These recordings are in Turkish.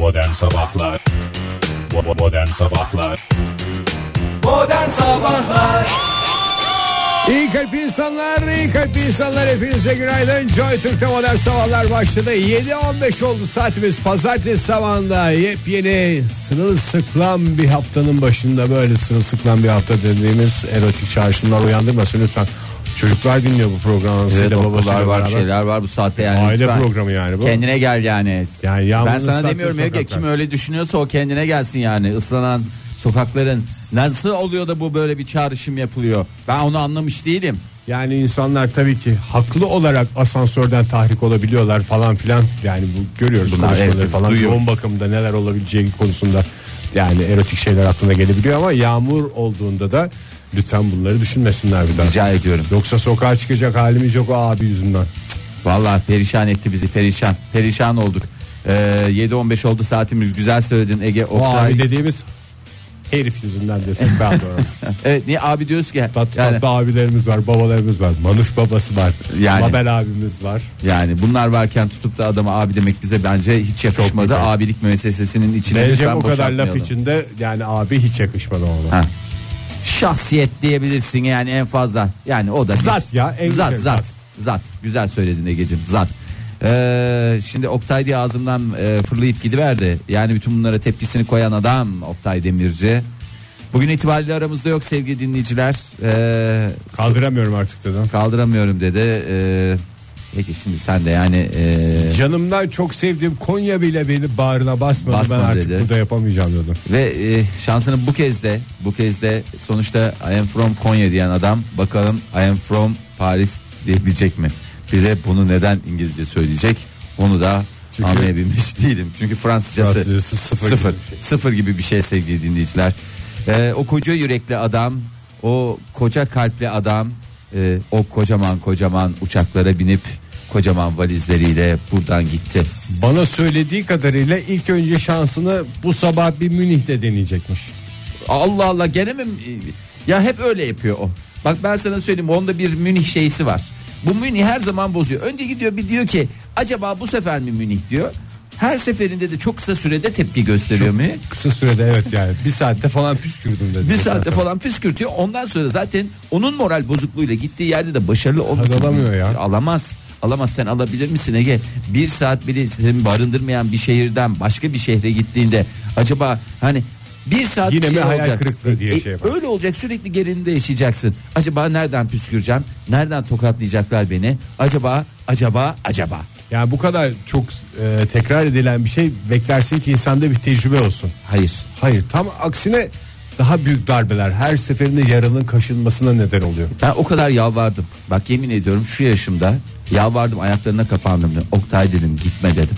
Modern Sabahlar Modern Sabahlar Modern Sabahlar İyi kalp insanlar, iyi kalp insanlar hepinize günaydın. Joy Türk'te modern sabahlar başladı. 7.15 oldu saatimiz. Pazartesi sabahında yepyeni sırılsıklam bir haftanın başında böyle sırılsıklam bir hafta dediğimiz erotik çağrışımlar uyandırmasın lütfen. Çocuklar dinliyor bu programı. Evet okullar var beraber. şeyler var bu saatte yani. Aile lütfen. programı yani bu. Kendine gel yani. Yani ben sana demiyorum sokaklar. kim öyle düşünüyorsa o kendine gelsin yani. Islanan sokakların nasıl oluyor da bu böyle bir çağrışım yapılıyor? Ben onu anlamış değilim. Yani insanlar tabii ki haklı olarak asansörden tahrik olabiliyorlar falan filan. Yani bu görüyoruz Bunlar konuşmaları evet, falan. duyuyoruz. Yoğun bakımda neler olabileceği konusunda yani erotik şeyler aklına gelebiliyor ama yağmur olduğunda da lütfen bunları düşünmesinler bir daha. Rica ediyorum. Yoksa sokağa çıkacak halimiz yok o abi yüzünden. Vallahi perişan etti bizi perişan. Perişan olduk. Ee, 7.15 oldu saatimiz güzel söyledin Ege. O Oktay. abi dediğimiz herif yüzünden desek daha doğru. Evet niye abi diyoruz ki? Tatlı yani, tatlı abilerimiz var, babalarımız var, Manuş babası var, Yani. Mabel abimiz var. yani bunlar varken tutup da adama abi demek bize bence hiç yakışmadı. Abilik müessesesinin içine Bence bu kadar laf içinde yani abi hiç yakışmadı ona. Ha. Şahsiyet diyebilirsin yani en fazla. Yani o da bir- Zat ya, en zat, güzel zat zat. zat. Güzel söyledin Egeciğim zat. Ee, şimdi Oktay diye ağzımdan e, fırlayıp gidiverdi. Yani bütün bunlara tepkisini koyan adam Oktay Demirci. Bugün itibariyle aramızda yok sevgili dinleyiciler. Ee, Kaldıramıyorum artık dedim. kaldıramıyorum dedi. Ee, peki şimdi sen de yani e, Canımdan çok sevdiğim Konya bile beni bağrına basmadı. Basmadı ben artık dedi. burada yapamayacağım dedim. Ve e, şansını bu kez de bu kez de sonuçta I am from Konya diyen adam bakalım I am from Paris diyebilecek mi? Bir de bunu neden İngilizce söyleyecek? Onu da Çünkü- anlayabilmiş değilim. Çünkü Fransızcası Fransızcası sıfır sıfır, gibi bir şey. sıfır gibi bir şey sevgili dinleyiciler. E, o koca yürekli adam, o koca kalpli adam, e, o kocaman kocaman uçaklara binip kocaman valizleriyle buradan gitti. Bana söylediği kadarıyla ilk önce şansını bu sabah bir Münih'te deneyecekmiş. Allah Allah gene mi ya hep öyle yapıyor o. Bak ben sana söyleyeyim onda bir Münih şeysi var. Bu Münih her zaman bozuyor. Önce gidiyor bir diyor ki acaba bu sefer mi Münih diyor. Her seferinde de çok kısa sürede tepki gösteriyor Münih. Kısa sürede evet yani bir saatte falan püskürdüm dedi. Bir saatte falan püskürtüyor. Ondan sonra zaten onun moral bozukluğuyla gittiği yerde de başarılı. Hadi alamıyor ya. Alamaz. Alamaz sen alabilir misin Ege? Bir saat bile seni barındırmayan bir şehirden başka bir şehre gittiğinde acaba hani bir saat Yine bir mi şey hayal olacak. kırıklığı diye şey yapar. Öyle olacak sürekli gerilinde yaşayacaksın. Acaba nereden püsküreceğim? Nereden tokatlayacaklar beni? Acaba acaba acaba. Yani bu kadar çok e, tekrar edilen bir şey beklersin ki insanda bir tecrübe olsun. Hayır. Hayır tam aksine daha büyük darbeler her seferinde yaranın kaşınmasına neden oluyor. Ben o kadar yalvardım. Bak yemin ediyorum şu yaşımda yalvardım ayaklarına kapandım. dedim. Oktay dedim gitme dedim.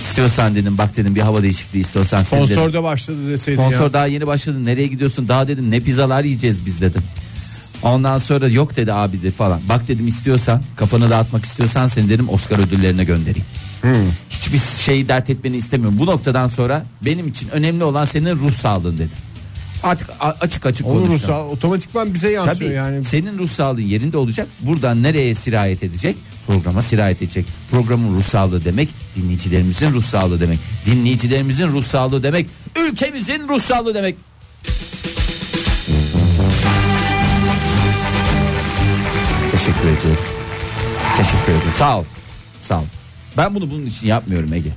İstiyorsan dedim bak dedim bir hava değişikliği istiyorsan. Sponsorda başladı deseydin Sponsor ya. daha yeni başladı. Nereye gidiyorsun? Daha dedim ne pizzalar yiyeceğiz biz dedim. Ondan sonra yok dedi abi de falan. Bak dedim istiyorsan kafanı dağıtmak istiyorsan seni dedim Oscar ödüllerine göndereyim. Hmm. Hiçbir şeyi dert etmeni istemiyorum. Bu noktadan sonra benim için önemli olan senin ruh sağlığın dedim. Artık a- açık açık Onun konuşacağım. ruhsal otomatikman bize yansıyor Tabii yani. senin ruh sağlığın yerinde olacak. Buradan nereye sirayet edecek? Programa sirayet edecek. Programın ruh sağlığı demek dinleyicilerimizin ruh sağlığı demek. Dinleyicilerimizin ruh sağlığı demek. Ülkemizin ruh sağlığı demek. Teşekkür ediyorum. Teşekkür ederim. Sağ ol. Sağ ol. Ben bunu bunun için yapmıyorum Ege.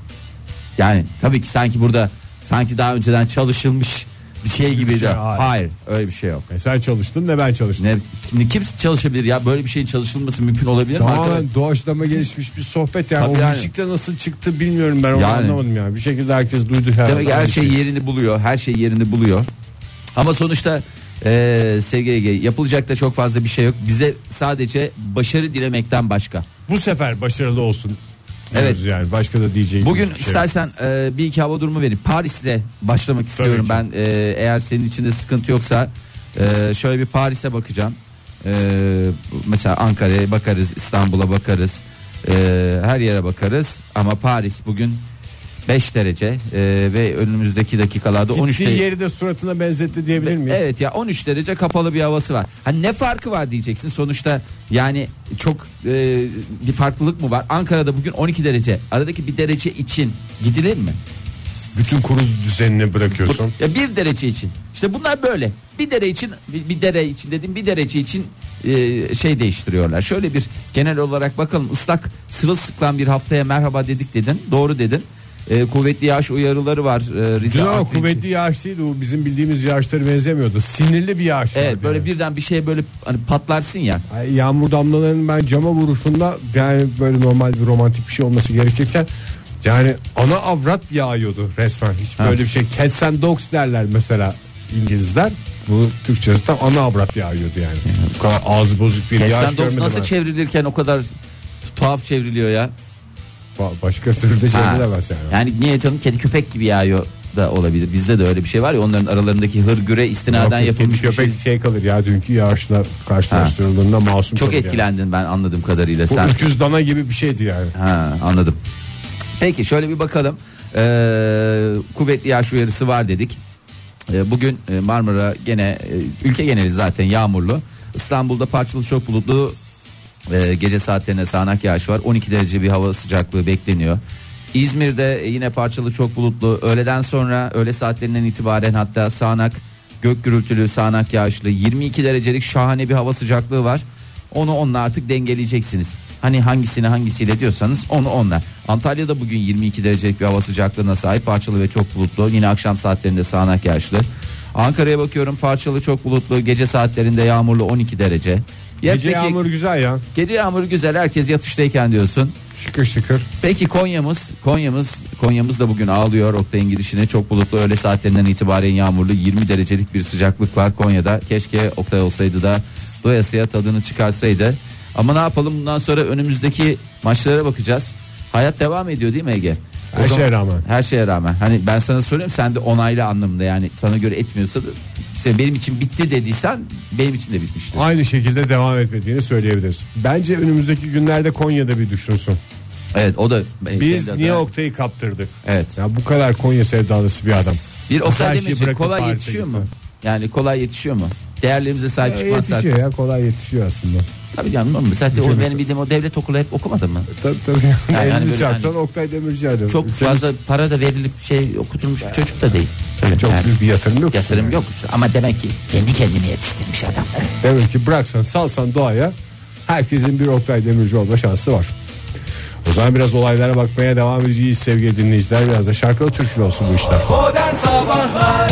Yani tabii ki sanki burada sanki daha önceden çalışılmış bir şey gibi. şey, de. hayır. Hayır öyle bir şey yok. E sen çalıştın ne ben çalıştım. Ne, şimdi kim çalışabilir ya böyle bir şeyin çalışılması mümkün olabilir mi? Tamamen doğaçlama gelişmiş bir sohbet yani. Tabii o yani. müzikte nasıl çıktı bilmiyorum ben onu Yani. anlamadım ya. Bir şekilde herkes duydu herhalde. Demek her şey şeyi. yerini buluyor. Her şey yerini buluyor. Ama sonuçta e, sevgili Ege, yapılacak da çok fazla bir şey yok. Bize sadece başarı dilemekten başka. Bu sefer başarılı olsun. Evet. diyoruz yani başka da diyeceğim. Bugün şey istersen e, bir iki hava durumu vereyim. Paris'te başlamak istiyorum ki. ben. E, eğer senin içinde sıkıntı yoksa e, şöyle bir Paris'e bakacağım. E, mesela Ankara'ya bakarız, İstanbul'a bakarız. E, her yere bakarız. Ama Paris bugün 5 derece e, ve önümüzdeki dakikalarda 13 Gittiği derece. yeri de suratına benzetti diyebilir miyiz? Evet ya 13 derece kapalı bir havası var. Hani ne farkı var diyeceksin. Sonuçta yani çok e, bir farklılık mı var? Ankara'da bugün 12 derece. Aradaki bir derece için gidilir mi? Bütün kurulu düzenini bırakıyorsun. Ya bir derece için. İşte bunlar böyle. Bir dere için bir, bir dere için dedim bir derece için e, şey değiştiriyorlar. Şöyle bir genel olarak bakalım ıslak sırılsıklam bir haftaya merhaba dedik dedin. Doğru dedin. E, kuvvetli yağış uyarıları var. E, Rize ama Akdeniz- kuvvetli yağış değildi o bizim bildiğimiz yağışlara benzemiyordu. Sinirli bir yağış Evet vardı böyle yani. birden bir şeye böyle hani patlarsın ya. Ay, Yağmur damlalarının ben cama vuruşunda yani böyle normal bir romantik bir şey olması gerekirken yani ana avrat yağıyordu resmen. Hiç Ha. böyle bir şey. Cats and dogs derler mesela İngilizler. Bu Türkçesi tam ana avrat yağıyordu yani. Bu kadar ağzı bozuk bir yağış Kessen Dogs görmedim nasıl ben. çevrilirken o kadar tuhaf çevriliyor ya. Ba- Başka türlü de Ha. çevrilemez yani. Yani niye canım kedi köpek gibi yağıyor da olabilir. Bizde de öyle bir şey var ya onların aralarındaki hırgüre istinaden Yok, yapılmış bir şey. köpek şey. kalır ya dünkü yağışla karşılaştırıldığında masum Çok kalır yani. etkilendin ben anladığım kadarıyla Bu sen. öküz dana gibi bir şeydi yani. Ha anladım. Peki şöyle bir bakalım. Ee, kuvvetli yağış uyarısı var dedik. Ee, bugün e, Marmara gene e, ülke geneli zaten yağmurlu. İstanbul'da parçalı çok bulutlu e, gece saatlerinde sağanak yağış var. 12 derece bir hava sıcaklığı bekleniyor. İzmir'de yine parçalı çok bulutlu. Öğleden sonra öğle saatlerinden itibaren hatta sağanak gök gürültülü sağanak yağışlı 22 derecelik şahane bir hava sıcaklığı var. Onu onunla artık dengeleyeceksiniz. Hani hangisini hangisiyle diyorsanız onu onunla. Antalya'da bugün 22 derecelik bir hava sıcaklığına sahip parçalı ve çok bulutlu. Yine akşam saatlerinde sağanak yağışlı. Ankara'ya bakıyorum parçalı çok bulutlu. Gece saatlerinde yağmurlu 12 derece. Ya Gece peki- yağmur güzel ya. Gece yağmuru güzel herkes yatıştayken diyorsun. Şıkır şıkır. Peki Konya'mız Konya'mız Konya'mız da bugün ağlıyor Oktay'ın girişine çok bulutlu öğle saatlerinden itibaren yağmurlu 20 derecelik bir sıcaklık var Konya'da keşke Oktay olsaydı da doyasıya tadını çıkarsaydı ama ne yapalım bundan sonra önümüzdeki maçlara bakacağız hayat devam ediyor değil mi Ege? Her zaman- şeye rağmen. Her şeye rağmen hani ben sana söyleyeyim sen de onaylı anlamda yani sana göre etmiyorsa da işte benim için bitti dediysen benim için de bitmiştir. Aynı şekilde devam etmediğini söyleyebiliriz. Bence önümüzdeki günlerde Konya'da bir düşünsün. Evet o da Biz niye adına- Oktay'ı kaptırdık? Evet. Ya bu kadar Konya sevdalısı bir adam. Bir Oktay Demirci bırakıp kolay Paris'e yetişiyor gitti. mu? Yani kolay yetişiyor mu? Değerlerimize sahip çıkmazsak. yetişiyor ya kolay yetişiyor aslında. Tabii canım oğlum, zaten o benim bildiğim o devlet okulu hep okumadın mı? Tabii tabii. Yani hani böyle çarpsan hani- Oktay Demirci arıyor. Çok Ülkemiz- fazla para da verilip şey okutulmuş bir çocuk da değil. Öyle çok yani. büyük bir yatırım yok. Yatırım Yani. yok ama demek ki kendi kendini yetiştirmiş adam. Demek ki bıraksan salsan doğaya herkesin bir Oktay Demirci olma şansı var. O zaman biraz olaylara bakmaya devam edeceğiz sevgili dinleyiciler. Biraz da şarkılı türkülü olsun bu işler. Modern Sabahlar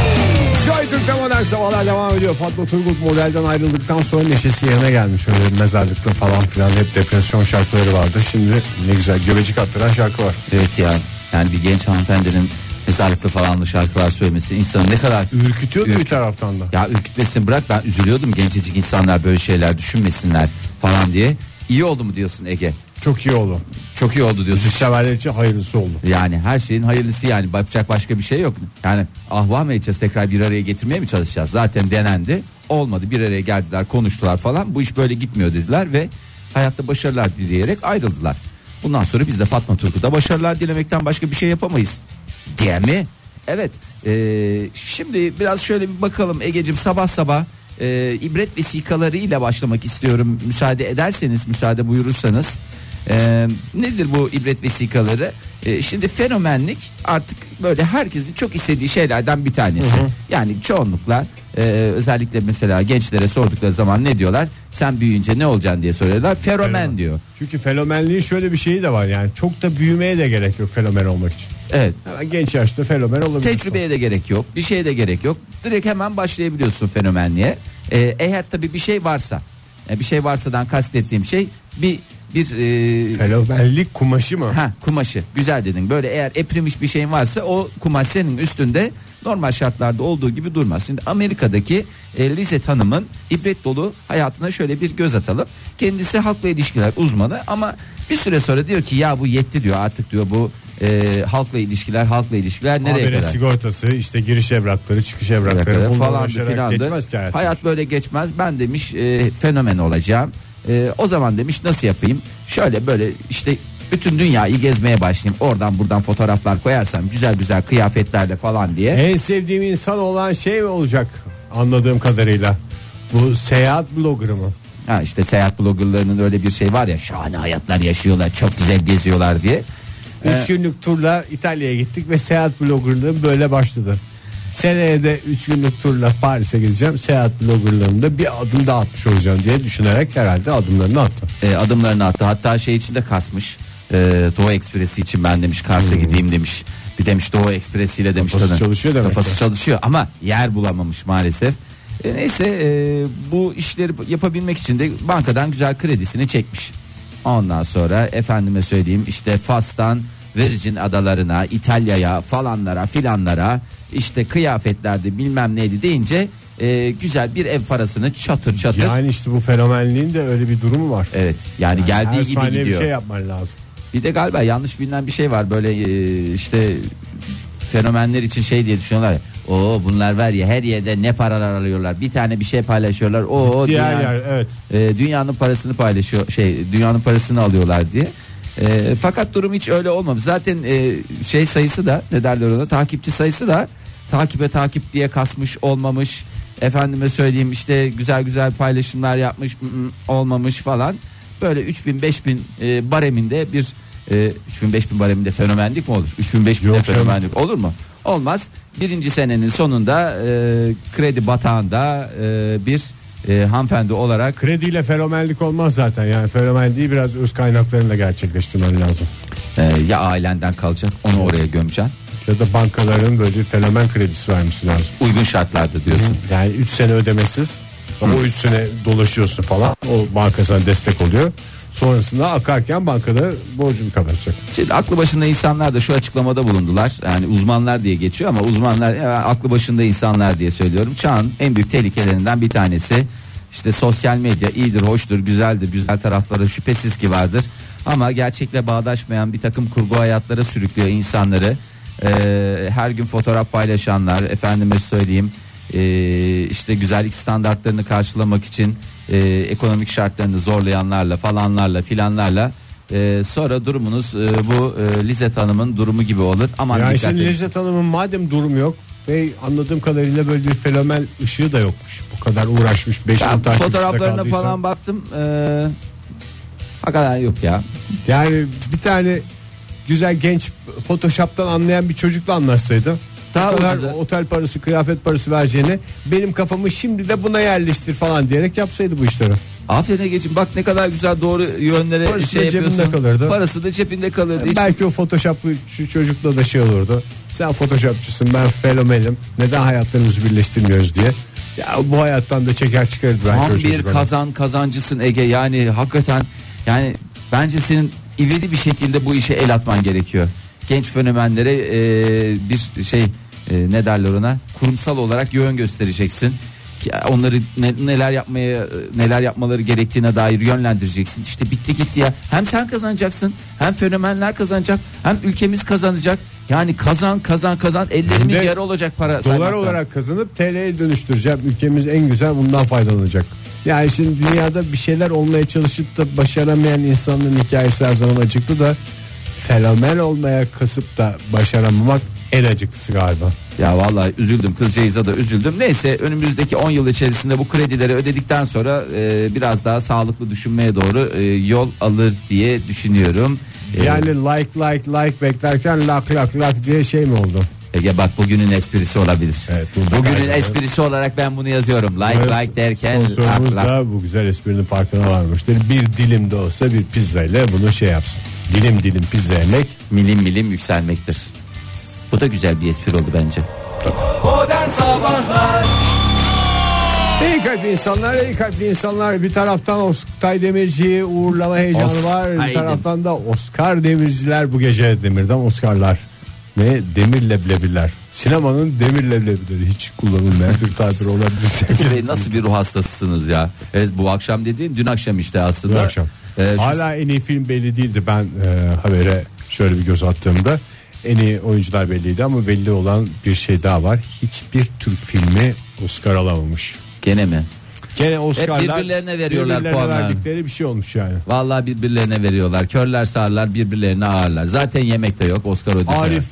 Joy Türk'te modern sabahlar devam ediyor. Fatma Turgut modelden ayrıldıktan sonra neşesi yerine gelmiş. Öyle mezarlıkta falan filan hep depresyon şarkıları vardı. Şimdi ne güzel göbecik attıran şarkı var. Evet ya. Yani bir genç hanımefendinin mezarlıkta falan da şarkılar söylemesi insanı ne kadar Ürkütüyordu Ürk- bir taraftan da. Ya ürkütmesin bırak ben üzülüyordum gencecik insanlar böyle şeyler düşünmesinler falan diye. İyi oldu mu diyorsun Ege? Çok iyi oldu. Çok iyi oldu diyorsun. Severler için hayırlısı oldu. Yani her şeyin hayırlısı yani yapacak başka bir şey yok. Yani ahvah mı edeceğiz tekrar bir araya getirmeye mi çalışacağız? Zaten denendi olmadı bir araya geldiler konuştular falan bu iş böyle gitmiyor dediler ve hayatta başarılar dileyerek ayrıldılar. Bundan sonra biz de Fatma Turgut'a başarılar dilemekten başka bir şey yapamayız. Diye mi? Evet ee, şimdi biraz şöyle bir bakalım Ege'cim sabah sabah e, ibret vesikalarıyla başlamak istiyorum müsaade ederseniz müsaade buyurursanız. Ee, nedir bu ibret vesikaları? Ee, şimdi fenomenlik artık böyle herkesin çok istediği şeylerden bir tanesi. Yani çoğunlukla e, özellikle mesela gençlere sordukları zaman ne diyorlar? Sen büyüyünce ne olacaksın diye soruyorlar. Fenomen diyor. Çünkü fenomenliğin şöyle bir şeyi de var yani. Çok da büyümeye de gerek yok fenomen olmak için. Evet. Hemen genç yaşta fenomen olabilirsin. Tecrübeye de gerek yok. Bir şeye de gerek yok. Direkt hemen başlayabiliyorsun fenomenliğe. Ee, eğer tabii bir şey varsa. e, bir şey varsadan kastettiğim şey bir bir e, Fenomenlik kumaşı mı? Ha kumaşı güzel dedin. Böyle eğer eprimiş bir şeyin varsa o kumaş senin üstünde normal şartlarda olduğu gibi durmaz. Şimdi Amerika'daki e, Lizet Hanım'ın ibret dolu hayatına şöyle bir göz atalım. Kendisi halkla ilişkiler uzmanı ama bir süre sonra diyor ki ya bu yetti diyor artık diyor bu e, halkla ilişkiler halkla ilişkiler nereye Habire kadar? sigortası işte giriş evrakları çıkış evrakları ki hayat. Hayat böyle geçmez. Ben demiş e, fenomen olacağım. E, o zaman demiş nasıl yapayım? Şöyle böyle işte bütün dünyayı gezmeye başlayayım. Oradan buradan fotoğraflar koyarsam güzel güzel kıyafetlerle falan diye. En sevdiğim insan olan şey mi olacak anladığım kadarıyla? Bu seyahat bloggerı mı? Ha işte seyahat bloggerlarının öyle bir şey var ya şahane hayatlar yaşıyorlar çok güzel geziyorlar diye. Üç günlük turla İtalya'ya gittik ve seyahat bloggerlığım böyle başladı. Seneye de 3 günlük turla Paris'e gideceğim. Seyahat bloggerlığımda bir adım daha atmış olacağım diye düşünerek herhalde adımlarını attı. E, adımlarını attı. Hatta şey için de kasmış. E, Doğu Ekspresi için ben demiş Kars'a gideyim demiş. Bir demiş Doğu Ekspresi ile demiş. Kafası çalışıyor demek Kafası ki. çalışıyor ama yer bulamamış maalesef. E, neyse e, bu işleri yapabilmek için de bankadan güzel kredisini çekmiş. Ondan sonra efendime söyleyeyim işte Fas'tan Virgin adalarına, İtalya'ya falanlara filanlara işte kıyafetlerde bilmem neydi deyince e, güzel bir ev parasını çatır çatır. Yani işte bu fenomenliğin de öyle bir durumu var. Evet yani, geldiği Her gibi gidiyor. bir şey yapman lazım. Bir de galiba yanlış bilinen bir şey var böyle e, işte fenomenler için şey diye düşünüyorlar. ya, O bunlar var ya her yerde ne paralar alıyorlar. Bir tane bir şey paylaşıyorlar. O Diğer dünya- yer evet. e, dünyanın parasını paylaşıyor şey dünyanın parasını alıyorlar diye. E, fakat durum hiç öyle olmamış. Zaten e, şey sayısı da ne derler ona takipçi sayısı da takibe takip diye kasmış olmamış. Efendime söyleyeyim işte güzel güzel paylaşımlar yapmış olmamış falan. Böyle 3000 5000 e, bareminde bir e, 3000 5000 bareminde fenomenlik mi olur? 3000 5000 de Yok canım. fenomenlik olur mu? Olmaz. Birinci senenin sonunda e, kredi batağında e, bir e, hanımefendi olarak Krediyle fenomenlik olmaz zaten. Yani fenomenliği biraz öz kaynaklarıyla gerçekleştirmen lazım. e, ya ailenden kalacak onu oraya gömeceksin. Ya da bankaların böyle fenomen kredisi vermesi lazım. Uygun şartlarda diyorsun. Yani 3 sene ödemesiz ama o 3 sene dolaşıyorsun falan. O banka sana destek oluyor. Sonrasında akarken bankada borcunu kapatacak. Şimdi aklı başında insanlar da şu açıklamada bulundular. Yani uzmanlar diye geçiyor ama uzmanlar ya, aklı başında insanlar diye söylüyorum. Çağın en büyük tehlikelerinden bir tanesi işte sosyal medya iyidir, hoştur, güzeldir, güzel tarafları şüphesiz ki vardır. Ama gerçekle bağdaşmayan bir takım kurgu hayatlara sürüklüyor insanları. Ee, her gün fotoğraf paylaşanlar, efendime söyleyeyim e, işte güzellik standartlarını karşılamak için e, ekonomik şartlarını zorlayanlarla falanlarla filanlarla e, sonra durumunuz e, bu e, Lizet Hanım'ın durumu gibi olur. Aman Yani dikkat şimdi edin. Lezzet Hanım'ın madem durum yok ve anladığım kadarıyla böyle bir fenomen ışığı da yokmuş. Bu kadar uğraşmış 5 Ben fotoğraflarına falan baktım. E, hakikaten yok ya. Yani bir tane güzel genç Photoshop'tan anlayan bir çocukla anlaşsaydı. Daha bu kadar otel parası, kıyafet parası vereceğini benim kafamı şimdi de buna yerleştir falan diyerek yapsaydı bu işleri. Aferin Ege'ciğim bak ne kadar güzel doğru yönlere Parası şey cebinde yapıyorsun. kalırdı. Parası da cebinde kalırdı. Hiç- Belki o Photoshop şu çocukla da şey olurdu. Sen Photoshopçısın ben fenomenim. Neden hayatlarımızı birleştirmiyoruz diye. Ya bu hayattan da çeker çıkarır Tam bir çocuk. kazan kazancısın Ege yani hakikaten yani bence senin ivedi bir şekilde bu işe el atman gerekiyor. Genç fenomenlere e, bir şey e, ne derler ona kurumsal olarak yön göstereceksin. Ki Onları ne- neler yapmaya neler yapmaları gerektiğine dair yönlendireceksin. İşte bitti gitti ya. Hem sen kazanacaksın, hem fenomenler kazanacak, hem ülkemiz kazanacak. Yani kazan kazan kazan ellerimiz de yara olacak para. Dolar saymaktan. olarak kazanıp TL'ye dönüştüreceğim. Ülkemiz en güzel bundan faydalanacak. Yani şimdi dünyada bir şeyler olmaya çalışıp da başaramayan insanların hikayesi her zaman acıklı da fenomen olmaya kasıp da başaramamak en acıklısı galiba. Ya vallahi üzüldüm kızcağıza da üzüldüm. Neyse önümüzdeki 10 yıl içerisinde bu kredileri ödedikten sonra e, biraz daha sağlıklı düşünmeye doğru e, yol alır diye düşünüyorum. E, Yani like like like beklerken lak lak lak diye şey mi oldu? Ege bak bugünün esprisi olabilir. Evet, bugünün kaydediyorum. esprisi olarak ben bunu yazıyorum. Like Evet, like derken Sponsorumuz lak, lak. da bu güzel esprinin farkına varmıştır. Bir dilim de olsa bir pizza ile bunu şey yapsın. Dilim dilim pizza yemek milim milim yükselmektir. Bu da güzel bir espri oldu bence. Modern Sabahlar İyi kalpli insanlar, iyi kalpli insanlar. Bir taraftan Oktay Demirci'yi uğurlama heyecanı Of, var. Bir haydi. taraftan da Oscar Demirciler bu gece Demir'den Oscar'lar. Ne? Demir leblebiler. Sinemanın demir leblebileri hiç kullanılmayan bir tabir olabilir. sevgili Bey, nasıl bir ruh hastasısınız ya? Evet, bu akşam dediğin dün akşam işte aslında. Bu akşam. E, şu- Hala en iyi film belli değildi. Ben e, habere şöyle bir göz attığımda en iyi oyuncular belliydi ama belli olan bir şey daha var. Hiçbir Türk filmi Oscar alamamış. Gene mi? Gene Oscar'lar birbirlerine veriyorlar birbirlerine puanlar. verdikleri bir şey olmuş yani. Vallahi birbirlerine veriyorlar. Körler sağırlar birbirlerine ağırlar. Zaten yemek de yok. Oscar ödülü. Arif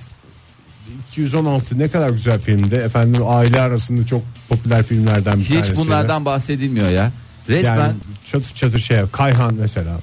216 ne kadar güzel filmdi. Efendim aile arasında çok popüler filmlerden bir Hiç tanesi. bunlardan bahsedilmiyor ya. Resmen yani çatır çatır şey Kayhan mesela.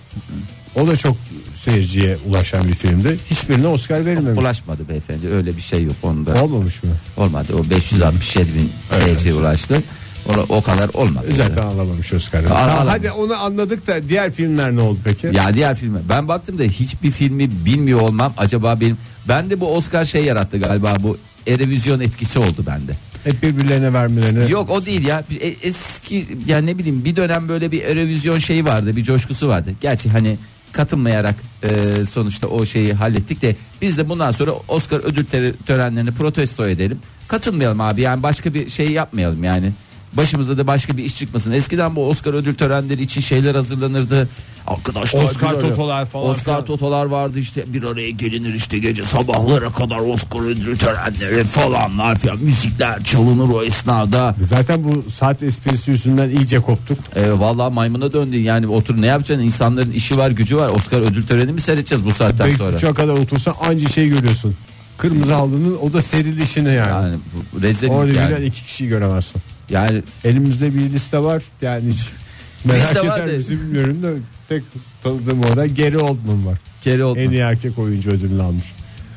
O da çok seyirciye ulaşan bir filmdi. Hiçbirine Oscar verilmemiş. Ulaşmadı beyefendi öyle bir şey yok onda. Olmamış mı? Olmadı o 567 bin seyirciye ulaştı. O, o kadar olmadı. Zaten alamamış Oscar'ı. Tamam, hadi onu anladık da diğer filmler ne oldu peki? Ya diğer filme ben baktım da hiçbir filmi bilmiyor olmam acaba benim ben de bu Oscar şey yarattı galiba bu erevizyon etkisi oldu bende. Hep birbirlerine vermelerini. Yok o değil ya e- eski yani ne bileyim bir dönem böyle bir erevizyon şeyi vardı bir coşkusu vardı. Gerçi hani katılmayarak e, sonuçta o şeyi hallettik de biz de bundan sonra Oscar ödül tö- törenlerini protesto edelim. Katılmayalım abi yani başka bir şey yapmayalım yani. Başımıza da başka bir iş çıkmasın. Eskiden bu Oscar ödül törenleri için şeyler hazırlanırdı. Arkadaşlar Oscar totolar falan Oscar filan. totolar vardı işte bir araya gelinir işte gece sabahlara kadar Oscar ödül törenleri falanlar filan müzikler çalınır o esnada. Zaten bu saat esprisi yüzünden iyice koptuk. E, vallahi maymuna döndü yani otur ne yapacaksın insanların işi var gücü var Oscar ödül töreni mi seyredeceğiz bu saatten Belki sonra? uçağa kadar otursan anca şey görüyorsun. Kırmızı halının o da serilişini yani. Yani bu rezil Orada yani. iki kişiyi göremezsin. Yani Elimizde bir liste var. Yani hiç merak Liste eder misin bilmiyorum da tek tanıdığım orada Gary Oldman var. Geri oldu. En iyi erkek oyuncu ödülünü almış.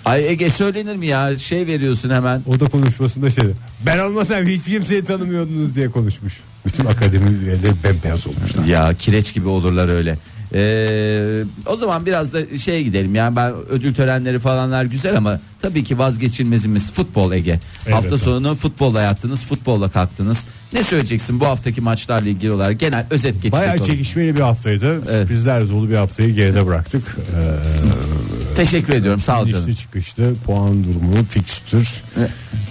Ay Ege söylenir mi ya şey veriyorsun hemen. O da konuşmasında şey ben olmasam hiç kimseyi tanımıyordunuz diye konuşmuş. Bütün akademi üyeleri bembeyaz olmuşlar. Ya kireç gibi olurlar öyle. Ee, o zaman biraz da şeye gidelim yani ben ödül törenleri falanlar güzel ama tabii ki vazgeçilmezimiz futbol Ege. Hafta evet. sonu futbolla yattınız futbolla kalktınız. Ne söyleyeceksin bu haftaki maçlarla ilgili olarak genel özet geçecek Bayağı çekişmeli bir haftaydı. Sürprizler dolu bir haftayı geride bıraktık. Ee, Teşekkür ediyorum sağ ol canım. inişli çıkışlı puan durumu, fikstür.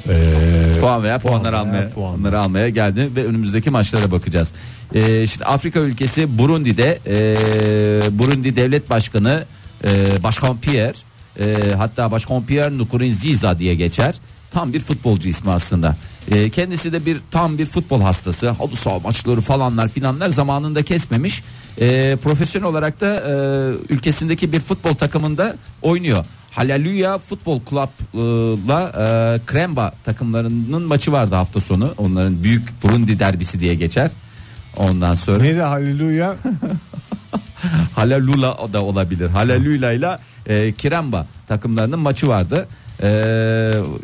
Ee, puan veya puan puanları veya almaya puanlar. onları almaya geldi ve önümüzdeki maçlara bakacağız. Ee, şimdi Afrika ülkesi Burundi'de e, Burundi Devlet Başkanı e, Başkan Pierre e, hatta Başkan Pierre Nkurunziza diye geçer. Tam bir futbolcu ismi aslında. E, kendisi de bir tam bir futbol hastası. Halı saha maçları falanlar filanlar zamanında kesmemiş. E, profesyonel olarak da e, ülkesindeki bir futbol takımında oynuyor. Hallelujah Futbol Club'la e, Kremba takımlarının maçı vardı hafta sonu. Onların büyük Burundi derbisi diye geçer. Ondan sonra Neydi? Hallelujah da olabilir. Hallelujah ile e, Kremba takımlarının maçı vardı. E,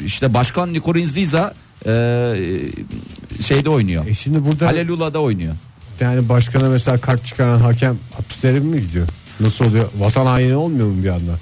işte Başkan Nikorinziza e, şeyde oynuyor. E şimdi burada Hallelujah'da oynuyor. yani başkana mesela kart çıkaran hakem hapislere mi gidiyor? Nasıl oluyor? Vatan haini olmuyor mu bir anda?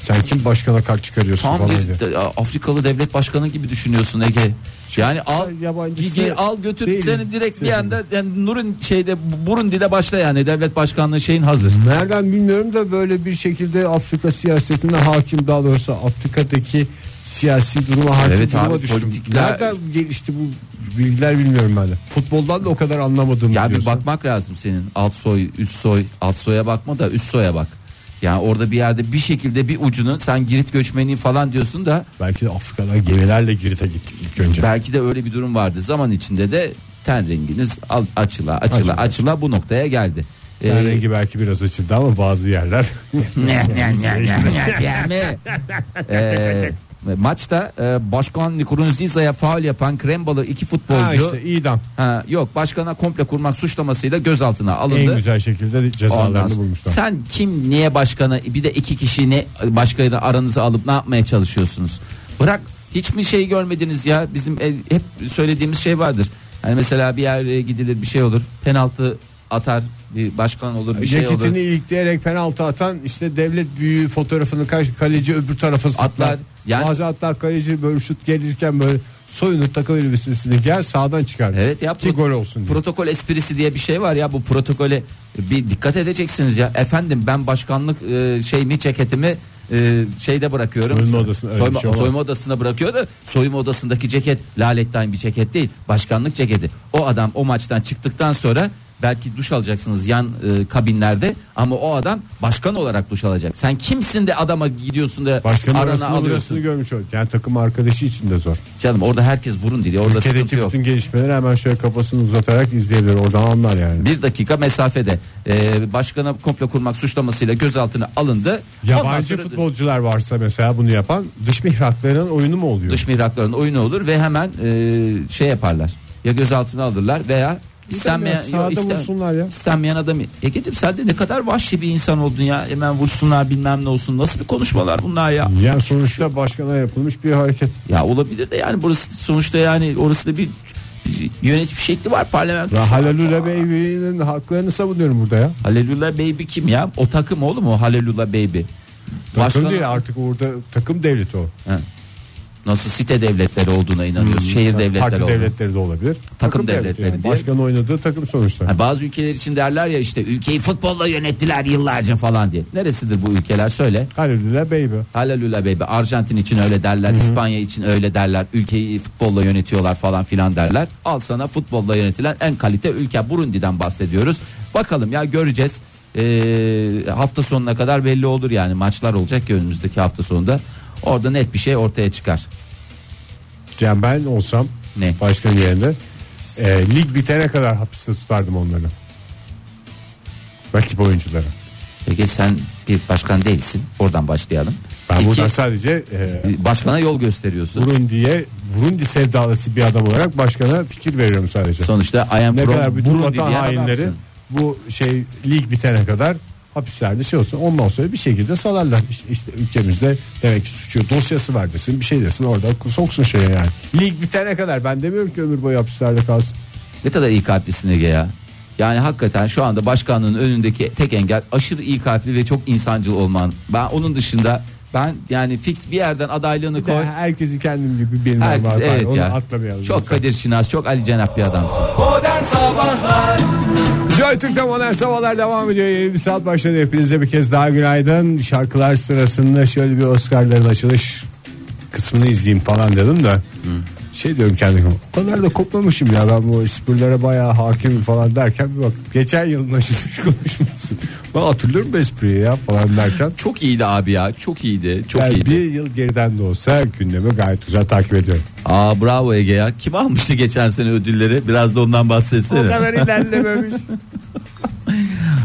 Sen kim başkana kart çıkarıyorsun Tam falan bir diye. Afrikalı devlet başkanı gibi düşünüyorsun Ege. Yani al Yabancısı gir, al götür değiliz. seni direkt bir Şey- anda yani Nur'un şeyde Burundi'de başla yani devlet başkanlığı şeyin hazır. Nereden bilmiyorum da böyle bir şekilde Afrika siyasetine hakim daha doğrusu Afrika'daki siyasi duruma hakim Evet duruma abi, düştüm. politikler- Nereden gelişti bu bilgiler bilmiyorum ben de. Futboldan da o kadar anlamadım. Ya bir diyorsun. bakmak lazım senin alt soy üst soy alt soya bakma da üst soya bak. Yani orada bir yerde bir şekilde bir ucunu sen Girit göçmeni falan diyorsun da Belki de Afrika'dan gemilerle Girit'e gittik ilk önce. belki de öyle bir durum vardı. Zaman içinde de ten renginiz açıla açıla Açıla. açıla bu noktaya geldi. Ee, Yani rengi belki biraz açıldı ama bazı yerler ne ne ne ne ne ne Ee, maçta e, Başkan Nkurunziza'ya faul yapan Krembalı iki futbolcu ha işte idam Ha, yok başkana komple kurmak suçlamasıyla gözaltına alındı. en güzel şekilde cezalarını bulmuşlar. Sen kim niye başkanı bir de iki kişi ne başkanı aranıza alıp ne yapmaya çalışıyorsunuz? Bırak hiç mi şey görmediniz ya bizim e, hep söylediğimiz şey vardır. Hani mesela bir yere gidilir bir şey olur penaltı atar bir başkan olur bir şey Ceketini olur. ilikleyerek penaltı atan işte devlet büyüğü fotoğrafını kaleci öbür tarafa Atlar. atlar. Yani- Bazı hatta kaleci böyle şut gelirken böyle soyunup takım elbisesini giyer sağdan çıkar. Evet ya Ki gol olsun diye. protokol esprisi diye bir şey var ya bu protokole bir dikkat edeceksiniz ya efendim ben başkanlık e, şeyimi ceketimi e, şeyde bırakıyorum. Soyunma odasına öyle soyma, şey olmaz. soyunma odasına bırakıyor da soyunma odasındaki ceket laletten bir ceket değil başkanlık ceketi. O adam o maçtan çıktıktan sonra belki duş alacaksınız yan e, kabinlerde ama o adam başkan olarak duş alacak. Sen kimsin de adama gidiyorsun da Başkanın arana arasını alıyorsun. burasını görmüş o. Yani takım arkadaşı için de zor. Canım orada herkes burun dili orada sıkıntı Ülkedeki yok. bütün gelişmeleri hemen şöyle kafasını uzatarak izleyebilir. Oradan anlar yani. Bir dakika mesafede e, başkana komplo kurmak suçlamasıyla gözaltına alındı. Ondan Yabancı sonra futbolcular varsa mesela bunu yapan dış mihrakların oyunu mu oluyor? dış mihrakların oyunu olur ve hemen e, şey yaparlar. Ya gözaltına alırlar veya İstenmeyen, yok, isten- vursunlar ya. istenmeyen adamı. Egeciğim sen de ne kadar vahşi bir insan oldun ya. Hemen vursunlar bilmem ne olsun. Nasıl bir konuşmalar bunlar ya. Yani sonuçta başkana yapılmış bir hareket. Ya olabilir de yani burası sonuçta yani orası da bir, bir yönetim şekli var parlamento. Ve Halalula Baby'nin haklarını savunuyorum burada ya. Halelula Baby kim ya? O takım oğlum o Halelula Baby. Takım Başkan- değil artık orada takım devleti o. He. Nasıl site devletleri olduğuna inanıyoruz. Şehir devletleri Parti olduğuna. devletleri de olabilir. Takım devleti devletleri yani. diye. Başkanın oynadığı takım sonuçta. Ha, bazı ülkeler için derler ya işte ülkeyi futbolla yönettiler yıllarca falan diye. Neresidir bu ülkeler söyle. Halalula Baby. Halalula baby. Arjantin için öyle derler. İspanya için öyle derler. Ülkeyi futbolla yönetiyorlar falan filan derler. Al sana futbolla yönetilen en kalite ülke Burundi'den bahsediyoruz. Bakalım ya göreceğiz. Ee, hafta sonuna kadar belli olur yani maçlar olacak ki önümüzdeki hafta sonunda. Orada net bir şey ortaya çıkar. Yani ben olsam Ne? başkan yerinde e, lig bitene kadar hapiste tutardım onları. Rakip oyuncuları. Peki sen bir başkan değilsin. Oradan başlayalım. Ben İki, buradan sadece e, başkana yol gösteriyorsun. Burundi'ye Burundi sevdalısı bir adam olarak başkana fikir veriyorum sadece. Sonuçta I am ne from kadar bütün Burundi vatan hainleri bu şey lig bitene kadar hapislerde şey olsun. Ondan sonra bir şekilde salarlar. İşte, işte ülkemizde demek ki suçu dosyası var desin bir şey desin orada soksun şeye yani. Lig bitene kadar ben demiyorum ki ömür boyu hapislerde kalsın. Ne kadar iyi kalplisin Ege ya. Yani hakikaten şu anda başkanlığın önündeki tek engel aşırı iyi kalpli ve çok insancıl olman. Ben onun dışında ben yani fix bir yerden adaylığını Bir koy. herkesi kendim gibi benim Herkes var. evet Onu ya. atlamayalım. Çok lütfen. Kadir Şinas, çok Ali Cenap bir adamsın. Modern Sabahlar Joy Türk'te modern sabahlar devam ediyor. Yeni bir saat başladı. Hepinize bir kez daha günaydın. Şarkılar sırasında şöyle bir Oscar'ların açılış kısmını izleyeyim falan dedim de. Şey diyorum kendime o kadar da kopmamışım ya ben bu esprilere bayağı hakimim falan derken bir bak geçen yılın açılış konuşması. Ben hatırlıyorum bu espriyi ya falan derken. Çok iyiydi abi ya, çok iyiydi, çok Yani iyiydi. bir yıl geriden de olsa gündemi gayet güzel takip ediyorum. Aa bravo Ege ya. Kim almıştı geçen sene ödülleri? Biraz da ondan bahsetsene. ilerlememiş.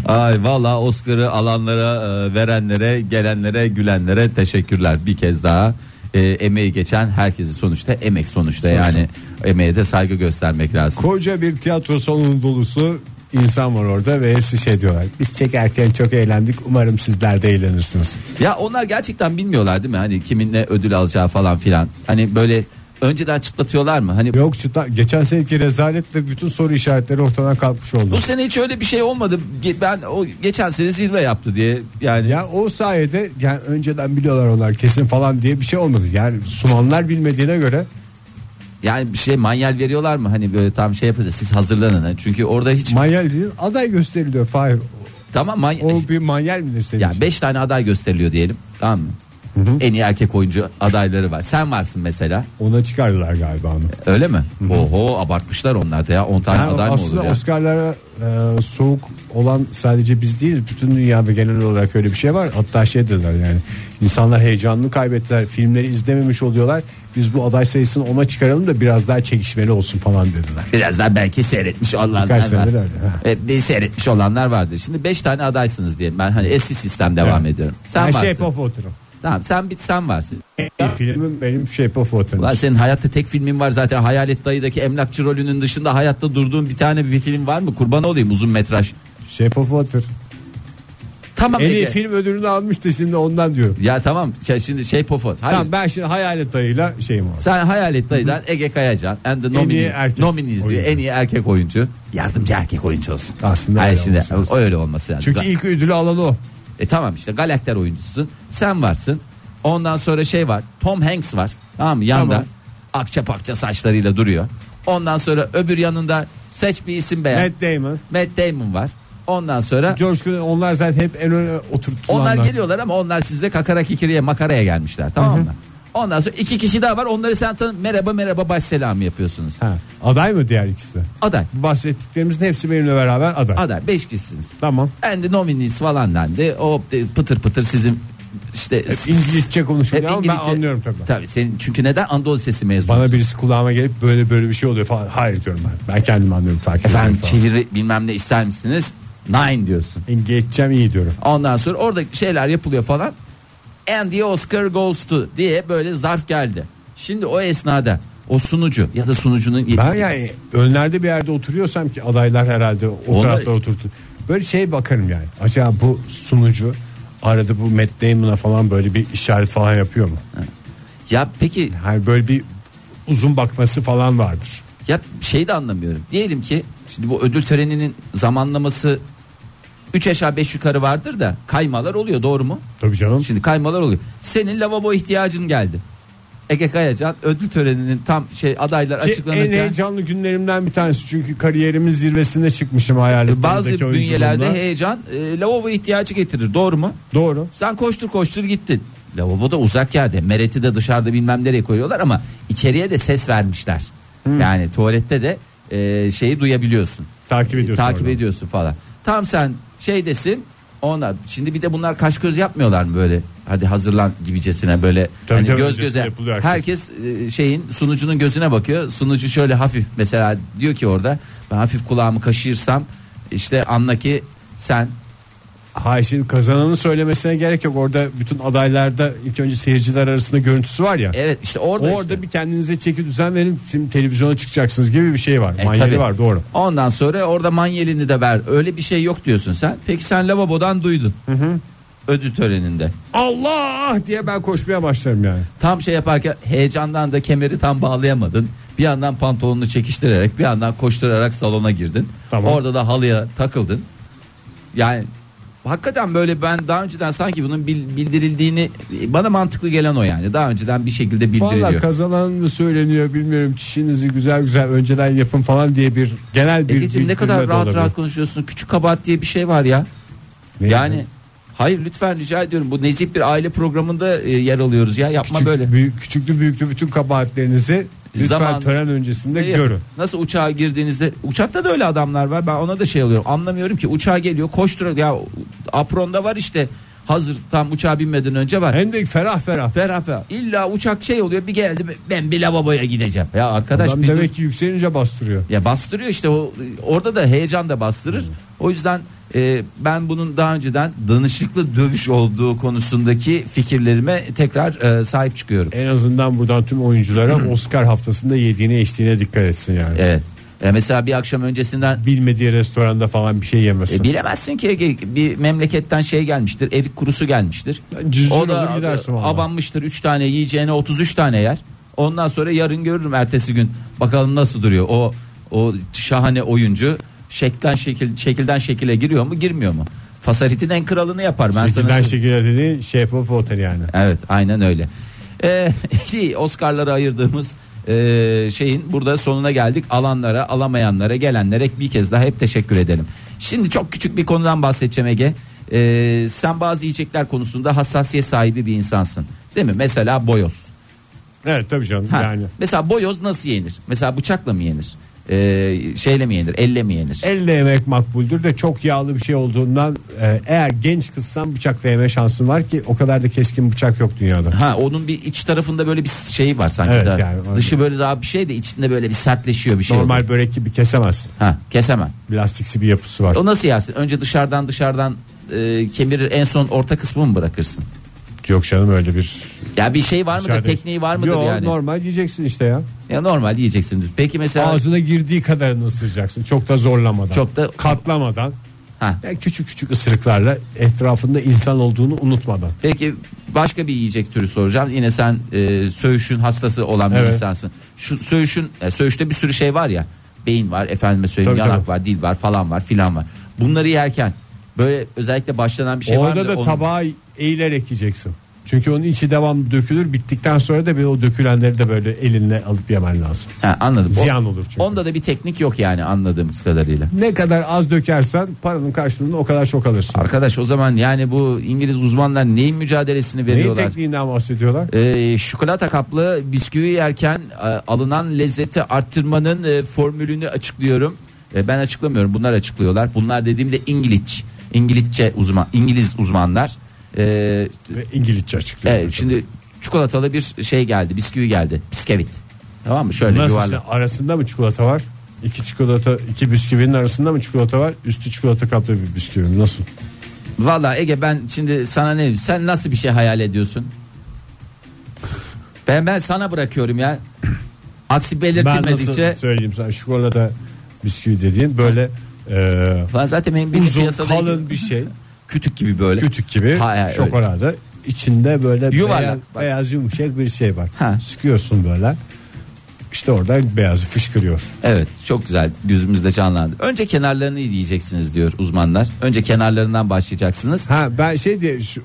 Ay vallahi Oscar'ı alanlara, e, verenlere, gelenlere, gülenlere teşekkürler bir kez daha. E, emeği geçen herkesi sonuçta emek sonuçta yani emeğe de saygı göstermek lazım. Koca bir tiyatro salonu dolusu insan var orada ve hepsi şey diyorlar. Biz çekerken çok eğlendik. Umarım sizler de eğlenirsiniz. Ya onlar gerçekten bilmiyorlar değil mi? Hani kimin ne ödül alacağı falan filan. Hani böyle önceden çıtlatıyorlar mı? Hani Yok çıta, geçen seneki rezaletle bütün soru işaretleri ortadan kalkmış oldu. bu sene hiç öyle bir şey olmadı. Ge- Ben o geçen sene zirve yaptı diye yani Ya o sayede yani önceden biliyorlar onlar kesin falan diye bir şey olmadı. Yani sunanlar bilmediğine göre yani bir şey manyel veriyorlar mı? Hani böyle tam şey yapacağız. Siz hazırlanın. Hani Çünkü orada hiç manyel değil aday gösteriliyor Fahir. tamam manyel. O bir manyel midir senin Ya için? 5 tane aday gösteriliyor diyelim. Tamam mı? En iyi erkek oyuncu adayları var. Sen varsın mesela. Ona çıkardılar galiba onu. Öyle mi? Oho abartmışlar onlar da ya. 10 tane Yani aday mı aslında olur ya? Oscar'lara e, soğuk olan sadece biz değiliz. Bütün dünyada genel olarak öyle bir şey var. Hatta şey dediler yani insanlar heyecanını kaybettiler. Filmleri izlememiş oluyorlar. Biz bu aday sayısını ona çıkaralım da biraz daha çekişmeli olsun falan dediler. Biraz daha belki seyretmiş olanlar Birkaç var. E, bir seyretmiş olanlar vardır. Şimdi 5 tane adaysınız diyelim. Ben hani eski sistem devam Evet. ediyorum. Sen Ben varsın. Of Water'ım. Tamam sen bit sen varsın. Filmim benim Shape of Water'ım. Ulan senin hayatta tek filmin var zaten. Hayalet dayıdaki emlakçı rolünün dışında hayatta durduğun bir tane bir film var mı? Kurban olayım uzun metraj. Shape of Water. Tamam En iyi Ege. film ödülünü almıştı şimdi ondan diyorum. Ya tamam şey, şimdi şey pofo. Hayır. Tamam ben şimdi hayalet dayıyla şeyim var. Sen Hayalet Dayı'dan Ege Kayacan and the iyi nomine, erkek nominees diyor. oyuncu. En iyi erkek oyuncu. Yardımcı erkek oyuncu olsun. Aslında Hayır, öyle şimdi, olması lazım. öyle olması lazım. Çünkü ilk ödülü alan o. E tamam işte galakter oyuncusun. Sen varsın. Ondan sonra şey var. Tom Hanks var. Tamam mı? Yanda. Tamam. Akça pakça saçlarıyla duruyor. Ondan sonra öbür yanında seç bir isim beğen. Matt Damon. Matt Damon var. Ondan sonra George Clooney onlar zaten hep en öne oturtulanlar. onlar geliyorlar ama onlar sizde kakara kikiriye makaraya gelmişler tamam mı? Ondan sonra iki kişi daha var. Onları sen tanı merhaba merhaba baş selamı yapıyorsunuz. Ha, aday mı diğer ikisi de? Aday. Bahsettiklerimizin hepsi benimle beraber aday. Aday. Beş kişisiniz. Tamam. The nominees falan dendi. O de- pıtır pıtır sizin işte Hep İngilizce konuşuluyor Hep ama ben İngilizce. anlıyorum tabii. Tabii senin çünkü neden Anadolu Lisesi mezunusun? Bana birisi kulağıma gelip böyle böyle bir şey oluyor falan. Hayır diyorum ben. Ben kendim anlıyorum takip Efendim çeviri bilmem ne ister misiniz? Nine diyorsun. İngilizcem iyi diyorum. Ondan sonra orada şeyler yapılıyor falan. And the Oscar goes to diye böyle zarf geldi. Şimdi o esnada o sunucu ya da sunucunun Ben yani önlerde bir yerde oturuyorsam ki adaylar herhalde o Onlar- tarafta oturdu. Böyle şey bakarım yani. Acaba bu sunucu arada bu Matt Damon'a falan böyle bir işaret falan yapıyor mu? ya peki Yani böyle bir uzun bakması falan vardır. ya şey de anlamıyorum. Diyelim ki şimdi bu ödül töreninin zamanlaması 3 aşağı 5 yukarı vardır da kaymalar oluyor doğru mu? Tabii canım. Şimdi kaymalar oluyor. Senin lavabo ihtiyacın geldi. Ege Kayacan ödül töreninin tam şey adaylar Ki en açıklanırken heyecanlı günlerimden bir tanesi çünkü kariyerimin zirvesine çıkmışım hayaletlerimdeki bazı oyunculuğumla. bünyelerde heyecan e, lavabo ihtiyacı getirir doğru mu? Doğru. Sen koştur koştur gittin. Lavabo da uzak yerde. Mereti de dışarıda bilmem nereye koyuyorlar ama içeriye de ses vermişler. Yani tuvalette de e, şeyi duyabiliyorsun. Takip ediyorsun. Takip oradan. ediyorsun falan. Tam sen şeydesin. Onlar şimdi bir de bunlar kaş göz yapmıyorlar mı böyle? Hadi hazırlan gibicesine böyle Tabii hani tabii, göz göze. herkes. e, şeyin sunucunun gözüne bakıyor. Sunucu şöyle hafif mesela diyor ki orada ben hafif kulağımı kaşırsam işte anla ki sen Hayır şimdi kazananı söylemesine gerek yok. Orada bütün adaylarda ilk önce seyirciler arasında görüntüsü var ya. evet işte orada Orada işte. bir kendinize çeki düzen verin. Şimdi televizyona çıkacaksınız gibi bir şey var. E, Manyeli tabii. var doğru. Ondan sonra orada manyelini de ver. Öyle bir şey yok diyorsun sen. Peki sen lavabodan duydun. Ödül töreninde. Allah diye ben koşmaya başlarım yani. Tam şey yaparken heyecandan da kemeri tam bağlayamadın. Bir yandan pantolonunu çekiştirerek bir yandan koşturarak salona girdin. Tamam. Orada da halıya takıldın. Yani hakikaten böyle ben daha önceden sanki bunun bil- bildirildiğini bana mantıklı gelen o yani. Daha önceden bir şekilde Valla bildiriliyor. kazanan mı söyleniyor bilmiyorum. Çişinizi güzel güzel önceden yapın falan diye bir genel bir Egeciğim ne kadar rahat olabilir. rahat konuşuyorsun. Küçük kabahat diye bir şey var ya. Ne Yani hayır lütfen rica ediyorum. Bu nezih bir aile programında e, yer alıyoruz ya. Yapma Küçük, böyle. Büyük, küçüklü büyüklü bütün kabahatlerinizi lütfen Zaman- tören öncesinde Ne- görün. Nasıl uçağa girdiğinizde uçakta da öyle adamlar var. Ben ona da şey alıyorum. Anlamıyorum ki uçağa geliyor koşturuyor. Ya apronda var işte hazır tam uçağa binmeden önce var. Hem de ferah ferah. Ferah ferah. İlla uçak şey oluyor bir geldi ben bir lavaboya gideceğim. Ya arkadaş Adam bir dur. demek ki yükselince bastırıyor. Ya bastırıyor işte o orada da heyecan da bastırır. O yüzden e, ben bunun daha önceden danışıklı dövüş olduğu konusundaki fikirlerime tekrar e, sahip çıkıyorum. En azından buradan tüm oyunculara Oscar haftasında yediğine içtiğine dikkat etsin yani. Evet. E, mesela bir akşam öncesinden Bilmediği restoranda falan bir şey yemesin. e, bilemezsin ki bir memleketten şey gelmiştir. Erik kurusu gelmiştir. Cırcır o da abanmıştır 3 tane yiyeceğine 33 tane yer. Ondan sonra yarın görürüm ertesi gün. Bakalım nasıl duruyor. O o şahane oyuncu şekilden şekil şekilden şekile giriyor mu, girmiyor mu? Fasaritin en kralını yapar ben sana. Şekilden söyleyeyim. şekilde dediğin Shape of Water yani. Evet, aynen öyle. Ee, Oscar'lara ayırdığımız e, şeyin burada sonuna geldik. Alanlara, alamayanlara, gelenlere bir kez daha hep teşekkür edelim. Şimdi çok küçük bir konudan bahsedeceğim Ege. Ee, sen bazı yiyecekler konusunda hassasiyet sahibi bir insansın. Değil mi? Mesela boyoz. Evet tabii canım Ha, yani. Mesela boyoz nasıl yenir? Mesela bıçakla mı yenir? Ee, şeyle mi yenir? Elle mi yenir? Elle yemek makbuldür de çok yağlı bir şey olduğundan e, eğer genç kızsan bıçakla yeme şansın var ki o kadar da keskin bıçak yok dünyada. Ha onun bir iç tarafında böyle bir şey var sanki Evet, da. yani. Dışı böyle daha bir şey de içinde böyle bir sertleşiyor bir şey. Normal oluyor. börek gibi kesemezsin. Ha kesemem. Plastiksi bir yapısı var. O nasıl yersin? Önce dışarıdan dışarıdan e, kemirir en son orta kısmı mı bırakırsın? Yok canım öyle bir Ya bir şey var mıdır? dışarıda- Tekniği var mıdır Yok, yani? normal yiyeceksin işte ya. Ya normal yiyeceksin. Peki mesela Ağzına girdiği kadarını ısıracaksın. Çok da zorlamadan. Çok da- katlamadan. ha. Yani küçük küçük ısırıklarla etrafında insan olduğunu unutmadan. Peki başka bir yiyecek türü soracağım. Yine sen e, söğüşün hastası olan bir Evet. insansın. Şu söğüşün e, söğüşte bir sürü şey var ya. Beyin var, efendime söyleyeyim, Tabii, yanak tabii. var, dil var falan var, filan var. Bunları yerken böyle özellikle başlanan bir şey var Orada mı? da Onun- eğilerek yiyeceksin. Çünkü onun içi devam dökülür. Bittikten sonra da bir o dökülenleri de böyle elinle alıp yemen lazım. Ha, anladım. Ziyan olur çünkü. Onda da bir teknik yok yani anladığımız kadarıyla. Ne kadar az dökersen paranın karşılığını o kadar çok alırsın. Arkadaş o zaman yani bu İngiliz uzmanlar neyin mücadelesini Neyin veriyorlar? tekniğinden bahsediyorlar? Ee, çikolata kaplı bisküvi yerken e, alınan lezzeti arttırmanın e, formülünü açıklıyorum. E, ben açıklamıyorum. Bunlar açıklıyorlar. Bunlar dediğimde İngiliz, İngilizce uzman, İngiliz uzmanlar. E, Ve İngilizce açıklıyor. evet, şimdi çikolatalı bir şey geldi, bisküvi geldi, biskevit. Tamam mı? Şöyle Nasıl yuvarlak. işte arasında mı çikolata var? İki çikolata, iki bisküvinin arasında mı çikolata var? Üstü çikolata kaplı bir bisküvi. Nasıl? Valla Ege ben şimdi sana ne sen nasıl bir şey hayal ediyorsun? Ben ben sana bırakıyorum ya. Aksi Ben nasıl belirtilmedikçe söyleyeyim sana çikolata bisküvi dediğin böyle e, ben zaten benim, benim uzun piyasada kalın bir şey kütük gibi böyle. kütük gibi Ha, şokolada içinde böyle Yuvarlak, beyaz, bak. beyaz yumuşak bir şey var. Ha. Sıkıyorsun böyle. İşte oradan beyazı fışkırıyor. Evet çok güzel gözümüzde canlandı. Önce kenarlarını yiyeceksiniz diyor uzmanlar. Önce kenarlarından başlayacaksınız. Ha ben şey diye şu-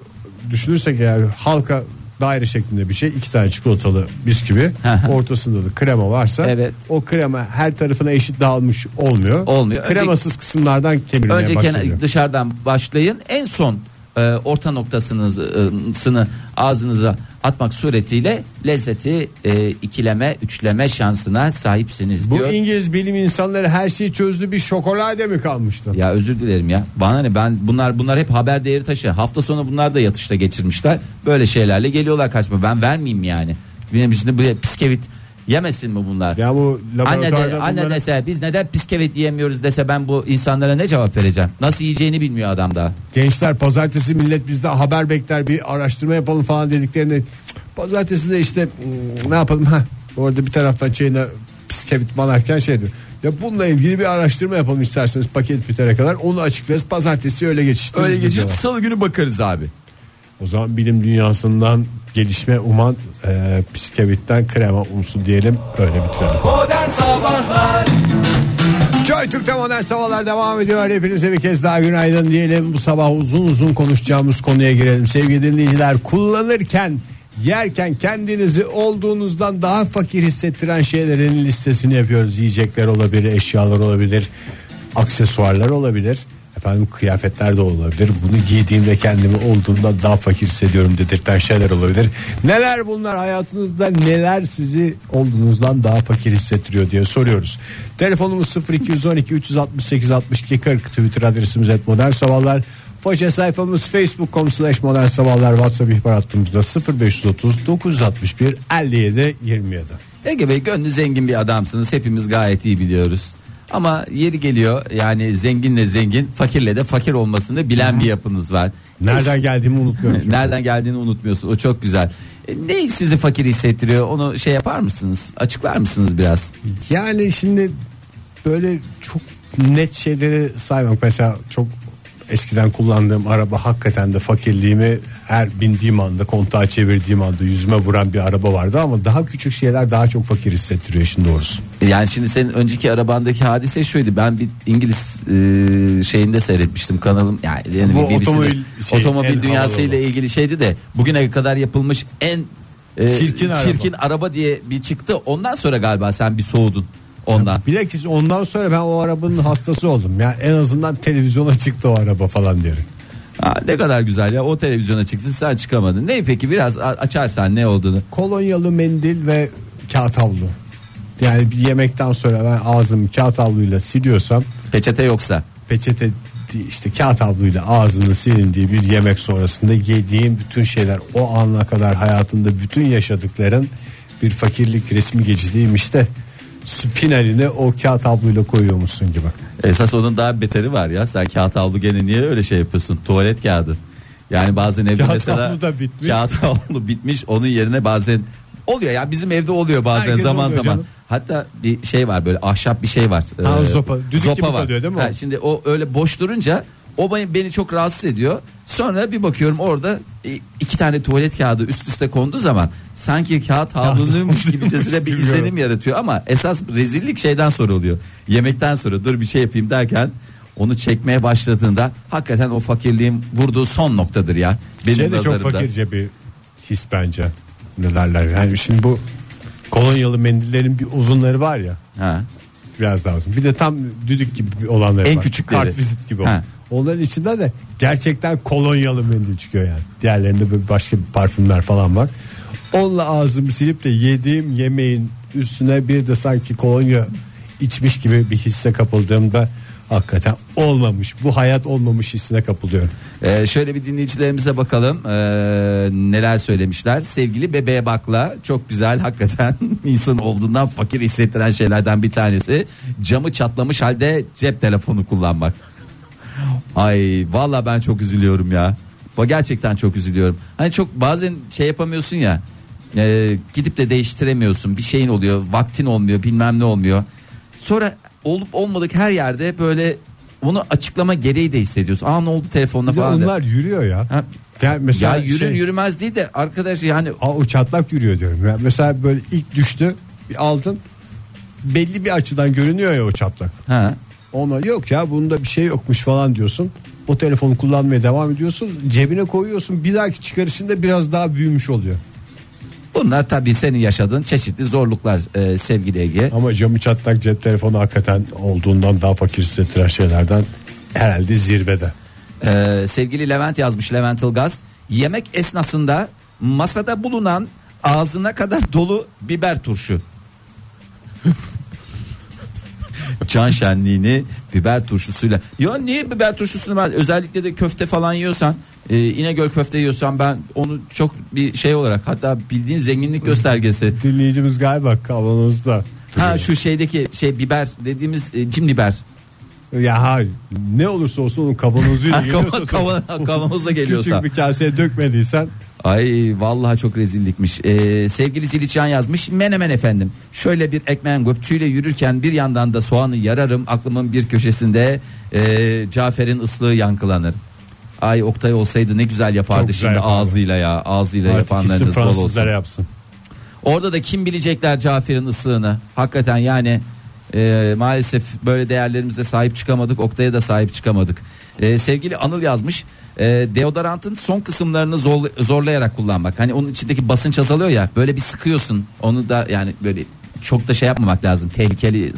düşünürsek eğer halka daire şeklinde bir şey iki tane çikolatalı bisküvi ortasında da krema varsa Evet. o krema her tarafına eşit dağılmış olmuyor. Olmuyor. Kremasız kısımlardan kemirmeye Önce başlıyor. kenar, dışarıdan başlayın. En son e, orta noktasını ağzınıza atmak suretiyle lezzeti e, ikileme, üçleme şansına sahipsiniz Bu diyor. İngiliz bilim insanları her şeyi çözdü bir şokolade mi kalmıştı? Ya özür dilerim ya. Bana ne ben bunlar bunlar hep haber değeri taşı. Hafta sonu bunlar da yatışta geçirmişler. Böyle şeylerle geliyorlar kaçma. Ben vermeyeyim yani. Benim şimdi buraya piskevit yemesin mi bunlar? Ya bu Anne, de, anne bunları- dese biz neden piskevit yiyemiyoruz dese ben bu insanlara ne cevap vereceğim? Nasıl yiyeceğini bilmiyor adam da. Gençler pazartesi millet bizden haber bekler bir araştırma yapalım falan dediklerinde "Cık, pazartesi de işte hmm, ne yapalım ha orada bir taraftan çayına bisküvit banarken şey diyor. Ya bununla ilgili bir araştırma yapalım isterseniz paket bitene kadar onu açıklarız pazartesi öyle geçiştiririz. Öyle diyorlar. Salı günü bakarız abi. O zaman bilim dünyasından gelişme uman e, bisküvitten krema umsun diyelim öyle bitirelim. Modern Sabahlar Joy Türk'te modern sabahlar devam ediyor. Hepinize bir kez daha günaydın diyelim. Bu sabah uzun uzun konuşacağımız konuya girelim. Sevgili dinleyiciler kullanırken yerken kendinizi olduğunuzdan daha fakir hissettiren şeylerin listesini yapıyoruz. Yiyecekler olabilir, eşyalar olabilir, aksesuarlar olabilir. Efendim kıyafetler de olabilir. Bunu giydiğimde kendimi olduğumdan daha fakir hissediyorum dedirten şeyler olabilir. Neler bunlar hayatınızda neler sizi olduğunuzdan daha fakir hissettiriyor diye soruyoruz. Telefonumuz 0212 368 62 40 Twitter adresimiz et modern sabahlar. Foça sayfamız facebook.com slash modern sabahlar WhatsApp ihbar hattımızda 0530 961 57 27. Ege Bey gönlü zengin bir adamsınız. Hepimiz gayet iyi biliyoruz. Ama yeri geliyor yani zenginle zengin fakirle de fakir olmasını bilen bir yapınız var. Nereden geldiğimi unutmuyorum. çünkü. Nereden geldiğini unutmuyorsun. O çok güzel. E, ne sizi fakir hissettiriyor? Onu şey yapar mısınız? Açıklar mısınız biraz? Yani şimdi böyle çok net şeyleri saymak mesela çok eskiden kullandığım araba hakikaten de fakirliğimi her bindiğim anda kontağı çevirdiğim anda yüzüme vuran bir araba vardı ama daha küçük şeyler daha çok fakir hissettiriyor işin doğrusu. Yani şimdi senin önceki arabandaki hadise şuydu. Ben bir İngiliz e, şeyinde seyretmiştim kanalım. Yani, yani Bu otomobil şey, otomobil dünyası ile ilgili şeydi de bugüne kadar yapılmış en e, Çirkin araba. çirkin araba diye bir çıktı. Ondan sonra galiba sen bir soğudun ondan. Bilakis ondan sonra ben o arabanın hastası oldum. Yani en azından televizyona çıktı o araba falan diyerek. Ha, ne kadar güzel ya o televizyona çıktı sen çıkamadın. Ne peki biraz açarsan ne olduğunu. Kolonyalı mendil ve kağıt havlu. Yani bir yemekten sonra ben ağzımı kağıt havluyla siliyorsam Peçete yoksa. peçete işte kağıt havluyla ağzını silindiği bir yemek sonrasında yediğin bütün şeyler o ana kadar hayatında bütün yaşadıkların bir fakirlik resmi geçidiymiş de finalini o kağıt havluyla koyuyormuşsun gibi. Esas onun daha beteri var ya. Sen kağıt havlu gene niye öyle şey yapıyorsun? Tuvalet kağıdı. Yani bazen evde Kağıt mesela havlu da bitmiş. kağıt havlu bitmiş. Onun yerine bazen oluyor ya bizim evde oluyor bazen Herkes zaman oluyor zaman. canım. Hatta bir şey var böyle ahşap bir şey var. Ha, Ee, zopa. Düdük gibi kalıyor değil mi o? Ha, şimdi o öyle boş durunca o beni, çok rahatsız ediyor. Sonra bir bakıyorum orada e, iki tane tuvalet kağıdı üst üste konduğu zaman sanki kağıt havlunuymuş gibicesine bir izlenim yaratıyor ama esas rezillik şeyden sonra oluyor. Yemekten sonra dur bir şey yapayım derken onu çekmeye başladığında hakikaten o fakirliğin vurduğu son noktadır ya. Benim şey de çok fakirce bir his bence. Ne derler yani şimdi bu kolonyalı mendillerin bir uzunları var ya Ha. biraz daha uzun. Bir de tam düdük gibi olanları En var. küçükleri. Kartvizit gibi Ha. Onların içinde de gerçekten kolonyalı mendil çıkıyor yani. Diğerlerinde böyle başka parfümler falan var. Onunla ağzımı silip de yediğim yemeğin üstüne bir de sanki kolonya içmiş gibi bir hisse kapıldığımda hakikaten olmamış. Bu hayat olmamış hissine kapılıyorum. Ee, şöyle bir dinleyicilerimize bakalım ee, neler söylemişler. Sevgili bebeğe bakla çok güzel hakikaten insan olduğundan fakir hissettiren şeylerden bir tanesi camı çatlamış halde cep telefonu kullanmak. Ay valla ben çok üzülüyorum ya. Bu gerçekten çok üzülüyorum. Hani çok bazen şey yapamıyorsun ya. Ee, gidip de değiştiremiyorsun. Bir şeyin oluyor, vaktin olmuyor, bilmem ne olmuyor. Sonra olup olmadık her yerde böyle bunu açıklama gereği de hissediyorsun. Aa ne oldu telefonla Bir de falan. de. onlar yürüyor ya. Ha, Yani mesela ya yürür şey, yürümez değil de arkadaş yani Aa, o çatlak yürüyor diyorum. Ya mesela böyle ilk düştü bir aldın belli bir açıdan görünüyor ya o çatlak. ha Ona yok ya bunda bir şey yokmuş falan diyorsun. O telefonu kullanmaya devam ediyorsun. Cebine koyuyorsun. Bir dahaki çıkarışında biraz daha büyümüş oluyor. bunlar tabii senin yaşadığın çeşitli zorluklar e, sevgili Ege. Ama camı çatlak cep telefonu hakikaten olduğundan daha fakir hissettiren şeylerden herhalde zirvede. Ee, sevgili Levent yazmış Levent Ilgaz. Yemek esnasında masada bulunan ağzına kadar dolu biber turşu. Can şenliğini biber turşusuyla. Ya niye biber turşusunu ben özellikle de köfte falan yiyorsan e, İnegöl köfte yiyorsan ben onu çok bir şey olarak hatta bildiğin zenginlik göstergesi. Dinleyicimiz galiba kavanozda. Ha şu şeydeki şey biber dediğimiz e, cim biber. Ya hayır ne olursa olsun onun kavanozuyla geliyorsa kavan- kavan- kavanozla geliyorsa. Küçük bir kaseye dökmediysen Ay vallahi çok rezillikmiş. Ee, sevgili Ziliçan yazmış. Menemen efendim. Şöyle bir ekmeğin göpçüyle yürürken bir yandan da soğanı yararım. Aklımın bir köşesinde e, Cafer'in ıslığı yankılanır. Ay Oktay olsaydı ne güzel yapardı Çok güzel şimdi yapardı. ağzıyla ya. Ağzıyla artık yapanlarınız bol olsun. Fransızlara yapsın. Orada da kim bilecekler Cafer'in ıslığını. Hakikaten yani e, maalesef böyle değerlerimize sahip çıkamadık. Oktay'a da sahip çıkamadık. E, sevgili Anıl yazmış. E, deodorantın son kısımlarını zor- zorlayarak kullanmak. Hani onun içindeki basınç azalıyor ya. Böyle bir sıkıyorsun. Onu da yani böyle çok da şey yapmamak lazım. Tehlikeli e,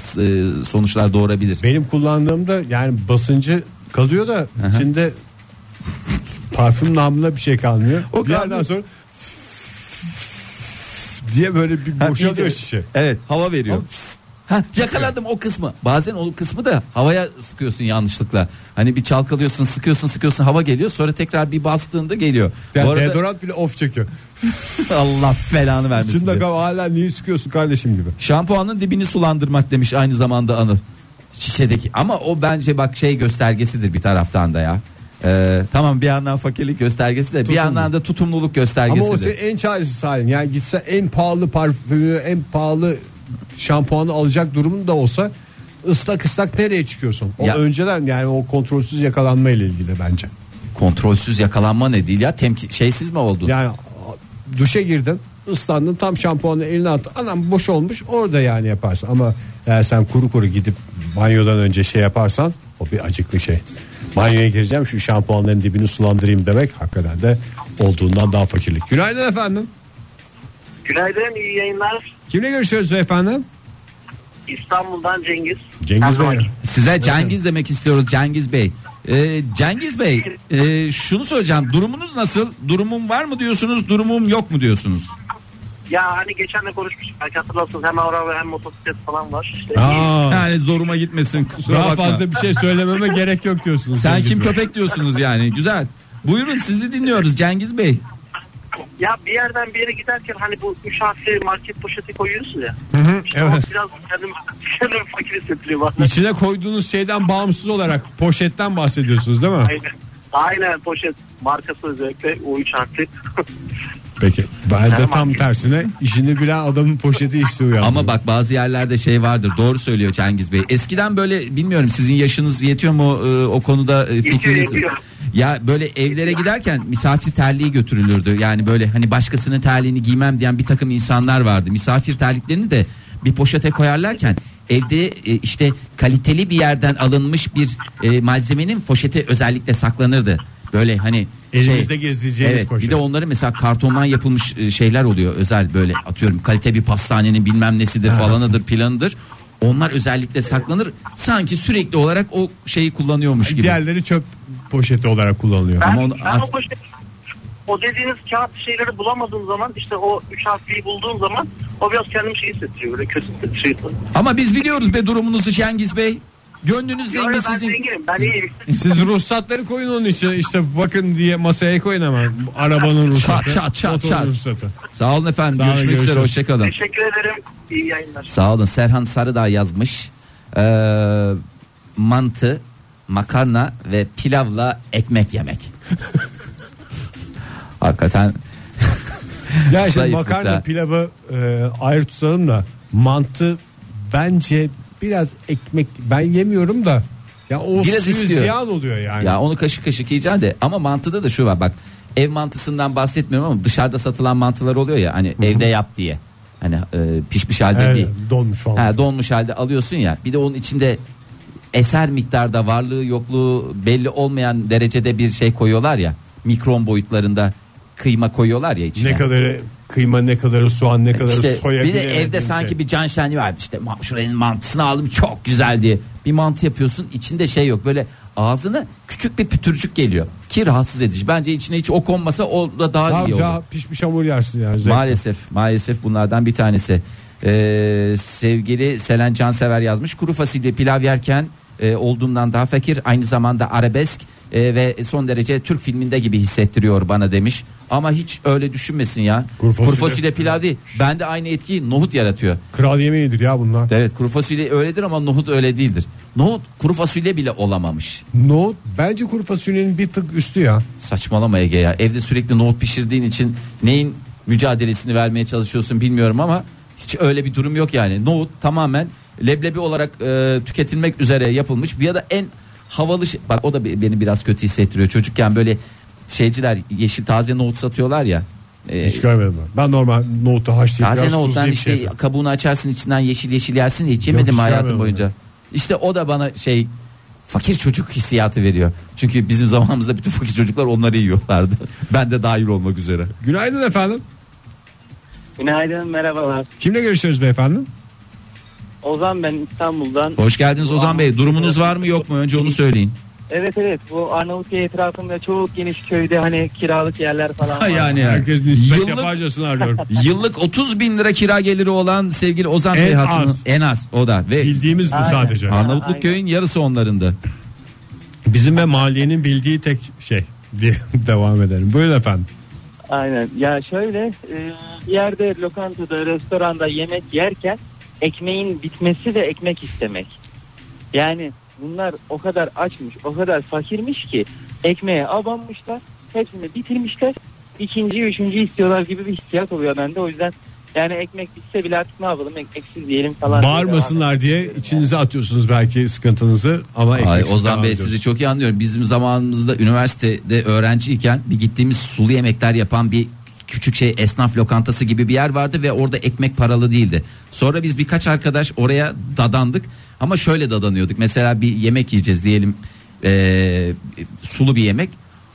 sonuçlar doğurabilir. Benim kullandığımda yani basıncı kalıyor da içinde parfüm namına bir şey kalmıyor. O bir yerden sonra diye böyle bir boşalıyor şişe. Evet hava veriyor. Hop. Ha, yakaladım o kısmı. Bazen o kısmı da havaya sıkıyorsun yanlışlıkla. Hani bir çalkalıyorsun, sıkıyorsun, sıkıyorsun, hava geliyor. Sonra tekrar bir bastığında geliyor. Yani Bu arada deodorant bile off çekiyor. Allah belanı vermesin. İçinde diye. hala niye sıkıyorsun kardeşim gibi. Şampuanın dibini sulandırmak demiş aynı zamanda Anıl. Şişedeki ama o bence bak şey göstergesidir bir taraftan da ya. Ee, tamam bir yandan fakirlik göstergesi de bir yandan da tutumluluk Ama göstergesidir. o senin en çaresiz halin. Yani gitse en pahalı parfümü, en pahalı şampuanı alacak durumun da olsa ıslak ıslak nereye çıkıyorsun? O Ya- önceden yani o kontrolsüz yakalanma ile ilgili bence. Kontrolsüz yakalanma ne değil ya temki şeysiz mi oldu? Yani a- duşa girdin, ıslandın, tam şampuanı eline attın. Anam boş olmuş orada yani yaparsın. Ama eğer sen kuru kuru gidip banyodan önce şey yaparsan o bir acıklı şey. Banyoya gireceğim şu şampuanların dibini sulandırayım demek hakikaten de olduğundan daha fakirlik. Günaydın efendim. Günaydın, iyi yayınlar. Kimle görüşüyoruz efendim? İstanbul'dan Cengiz. Cengiz Bey. Size Cengiz demek istiyoruz Cengiz Bey. Ee, Cengiz Bey e, şunu söyleyeceğim durumunuz nasıl? Durumum var mı diyorsunuz durumum yok mu diyorsunuz? Ya hani geçen de konuşmuştuk. Belki hatırlarsınız hem araba hem motosiklet falan var. İşte Aa, Yani zoruma gitmesin kusura daha bakma. fazla bir şey söylememe gerek yok diyorsunuz. Sen Cengiz kim Bey. köpek diyorsunuz yani güzel. Buyurun sizi dinliyoruz Cengiz Bey. Ya bir yerden bir yere giderken hani bu üç harfli market poşeti koyuyorsun ya. hı, İşte evet. biraz kendim, kendim fakir hissettiriyor bana. İçine koyduğunuz şeyden bağımsız olarak poşetten bahsediyorsunuz değil mi? Aynen. Aynen poşet markası özellikle o üç harfli. Peki. Ben de tam tersine işini bilen adamın poşeti işte uyandırıyor. Ama bak bazı yerlerde şey vardır doğru söylüyor Cengiz Bey. Eskiden böyle bilmiyorum sizin yaşınız yetiyor mu e, o konuda e, fikriniz? Ya böyle evlere giderken misafir terliği götürülürdü. Yani böyle hani başkasının terliğini giymem diyen bir takım insanlar vardı. Misafir terliklerini de bir poşete koyarlarken evde e, işte kaliteli bir yerden alınmış bir e, malzemenin poşeti özellikle saklanırdı. Böyle hani Elimizde gezdireceğiniz evet, poşet. Bir de onları mesela kartondan yapılmış e, şeyler oluyor özel böyle atıyorum kalite bir pastanenin bilmem nesidir falanıdır planıdır. Onlar özellikle saklanır. Sanki sürekli olarak o şeyi kullanıyormuş gibi. Diğerleri çöp poşeti olarak kullanılıyor. Ben, Ama onu ben as- o poşet o dediğiniz kağıt şeyleri bulamadığım zaman işte o üç harfliyi bulduğum zaman o biraz kendimi şey hissettiriyor böyle kötü hissettiriyor. Ama biz biliyoruz be durumunuzu Cengiz Bey. Gönlünüz Yo, yo, zengin ben sizin. zenginim ben iyiyim. Siz ruhsatları koyun onun içine işte bakın diye masaya koyun hemen. Arabanın ruhsatı. çat, çat, motorun çat. ruhsatı. Sağ olun efendim. Sağ olun, Görüşmek üzere. görüşürüz. Hoşçakalın. Teşekkür ederim. İyi yayınlar. Sağ olun. Serhan Sarıdağ yazmış. Ee, mantı, makarna ve pilavla ekmek yemek. Hakikaten Ya şimdi Zayıflıkta. makarna pilavı e, ayrı tutalım da mantı bence biraz ekmek ben yemiyorum da ya o Biraz suyu istiyor. ziyan oluyor yani. Ya onu kaşık kaşık yiyeceksin de ama mantıda da şu var bak. Ev mantısından bahsetmiyorum ama dışarıda satılan mantılar oluyor ya hani evde yap diye. Hani e, pişmiş halde Evet, değil. donmuş falan. Ha, donmuş halde alıyorsun ya. Bir de onun içinde eser miktarda varlığı yokluğu belli olmayan derecede bir şey koyuyorlar ya. Mikron boyutlarında kıyma koyuyorlar ya içine. Ne kadarı kıyma ne kadarı soğan ne kadarı İşte soya bir de evde sanki şey. bir can şenliği var. İşte şuranın mantısını aldım çok güzel diye. Bir mantı yapıyorsun içinde şey yok. Böyle ağzına küçük bir pütürcük geliyor. Ki rahatsız edici. Bence içine hiç o konmasa o da daha Tamam iyi olur. ya pişmiş hamur yersin yani. zevkle. Maalesef maalesef bunlardan bir tanesi. Ee, sevgili Selen Cansever yazmış. Kuru fasulye pilav yerken e, olduğumdan daha fakir aynı zamanda arabesk e, ve son derece Türk filminde gibi hissettiriyor bana demiş. Ama hiç öyle düşünmesin ya. Kuru Kuru fasulye- fasulye, pilav değil. Bende aynı etkiyi nohut yaratıyor. Kral yemeğidir ya bunlar. Evet kuru fasulye öyledir ama nohut öyle değildir. Nohut kuru fasulye bile olamamış. Nohut bence kuru fasulyenin bir tık üstü ya. Saçmalama Ege ya. Evde sürekli nohut pişirdiğin için neyin mücadelesini vermeye çalışıyorsun bilmiyorum ama hiç öyle bir durum yok yani. Nohut tamamen leblebi olarak e, tüketilmek üzere yapılmış. Bir ya da en havalı şey. Bak o da be- beni biraz kötü hissettiriyor. Çocukken böyle şeyciler yeşil taze nohut satıyorlar ya. E, Hiç görmedim ben. Ben normal nohutu haşlayıp taze biraz nohuttan tuzlayıp işte şey yapıyorum. kabuğunu açarsın içinden yeşil yeşil yersin diye hiç yemedim hiç hayatım boyunca. İşte o da bana şey fakir çocuk hissiyatı veriyor. Çünkü bizim zamanımızda bütün fakir çocuklar onları yiyorlardı. ben de dahil olmak üzere. Günaydın efendim. Günaydın merhabalar. Kimle görüşüyoruz beyefendi? Ozan ben İstanbul'dan. Hoş geldiniz Ozan Bey. Durumunuz var mı yok mu? Önce onu söyleyin. Evet evet bu Arnavutköy etrafında çok geniş köyde hani kiralık yerler falan var. yani Herkes nispet Yıllık- yaparcasını arıyorum. Yıllık 30 bin lira kira geliri olan sevgili Ozan Bey En hattını- az. en az o da ve Bildiğimiz bu sadece. Arnavutluk Aynen. köyün yarısı onlarında. Bizim ve mahallenin bildiği tek şey diye devam edelim. Buyurun efendim. Aynen ya şöyle e, bir yerde lokantada restoranda yemek yerken ekmeğin bitmesi ve ekmek istemek. Yani bunlar o kadar açmış o kadar fakirmiş ki ekmeğe abanmışlar hepsini bitirmişler ikinci üçüncü istiyorlar gibi bir hissiyat oluyor bende o yüzden yani ekmek bitse bile artık ne yapalım ekmeksiz diyelim falan. diye Bağırmasınlar diye içinize atıyorsunuz belki sıkıntınızı ama Ay, Ozan Bey sizi çok iyi anlıyorum. Bizim zamanımızda üniversitede öğrenciyken bir gittiğimiz sulu yemekler yapan bir küçük şey esnaf lokantası gibi bir yer vardı ve orada ekmek paralı değildi. Sonra biz birkaç arkadaş oraya dadandık ama şöyle dadanıyorduk. Mesela bir yemek yiyeceğiz diyelim eee, sulu bir yemek.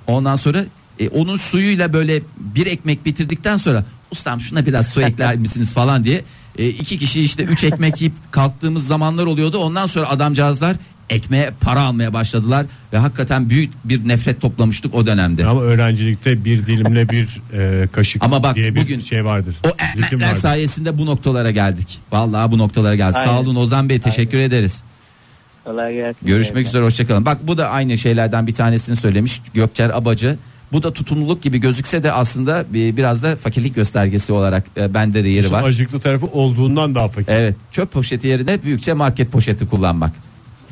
Ondan sonra e, onun suyuyla böyle bir ekmek bitirdikten sonra ustam şuna biraz su ekler misiniz falan diye e, iki kişi işte üç ekmek yiyip kalktığımız zamanlar oluyordu. Ondan sonra adamcağızlar ekmeğe para almaya başladılar ve hakikaten büyük bir nefret toplamıştık o dönemde. Ama öğrencilikte bir dilimle bir e, kaşık Ama bak diye bir bugün şey vardır. O ekmekler vardır. sayesinde bu noktalara geldik. Vallahi bu noktalara geldik. Sağ Aynen. olun Ozan Bey teşekkür ederiz. Kolay gelsin. Görüşmek üzere hoşçakalın. Bak bu da aynı şeylerden bir tanesini söylemiş Gökçer Abacı. Bu da tutumluluk gibi gözükse de aslında bir- biraz da fakirlik göstergesi olarak e, bende de yeri var. acıklı tarafı olduğundan daha fakir. Evet çöp poşeti yerine büyükçe market poşeti kullanmak.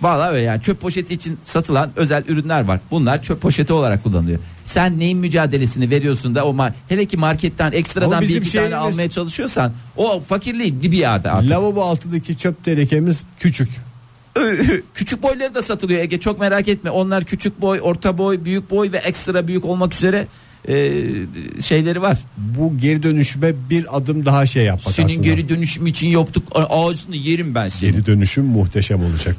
Vallahi öyle yani çöp poşeti için satılan özel ürünler var. Bunlar çöp poşeti olarak kullanılıyor. Sen neyin mücadelesini veriyorsun da o ma- hele ki marketten ekstradan bir iki tane şeyimiz- almaya çalışıyorsan o fakirliğin dibi yerde artık. Lavabo altındaki çöp tenekemiz küçük. küçük boyları da satılıyor Ege çok merak etme. Onlar küçük boy, orta boy, büyük boy ve ekstra büyük olmak üzere e, şeyleri var. Bu geri dönüşüme bir adım daha şey yapmak Senin aslında. geri dönüşüm için yaptık ağzını yerim ben seni. Geri dönüşüm muhteşem olacak.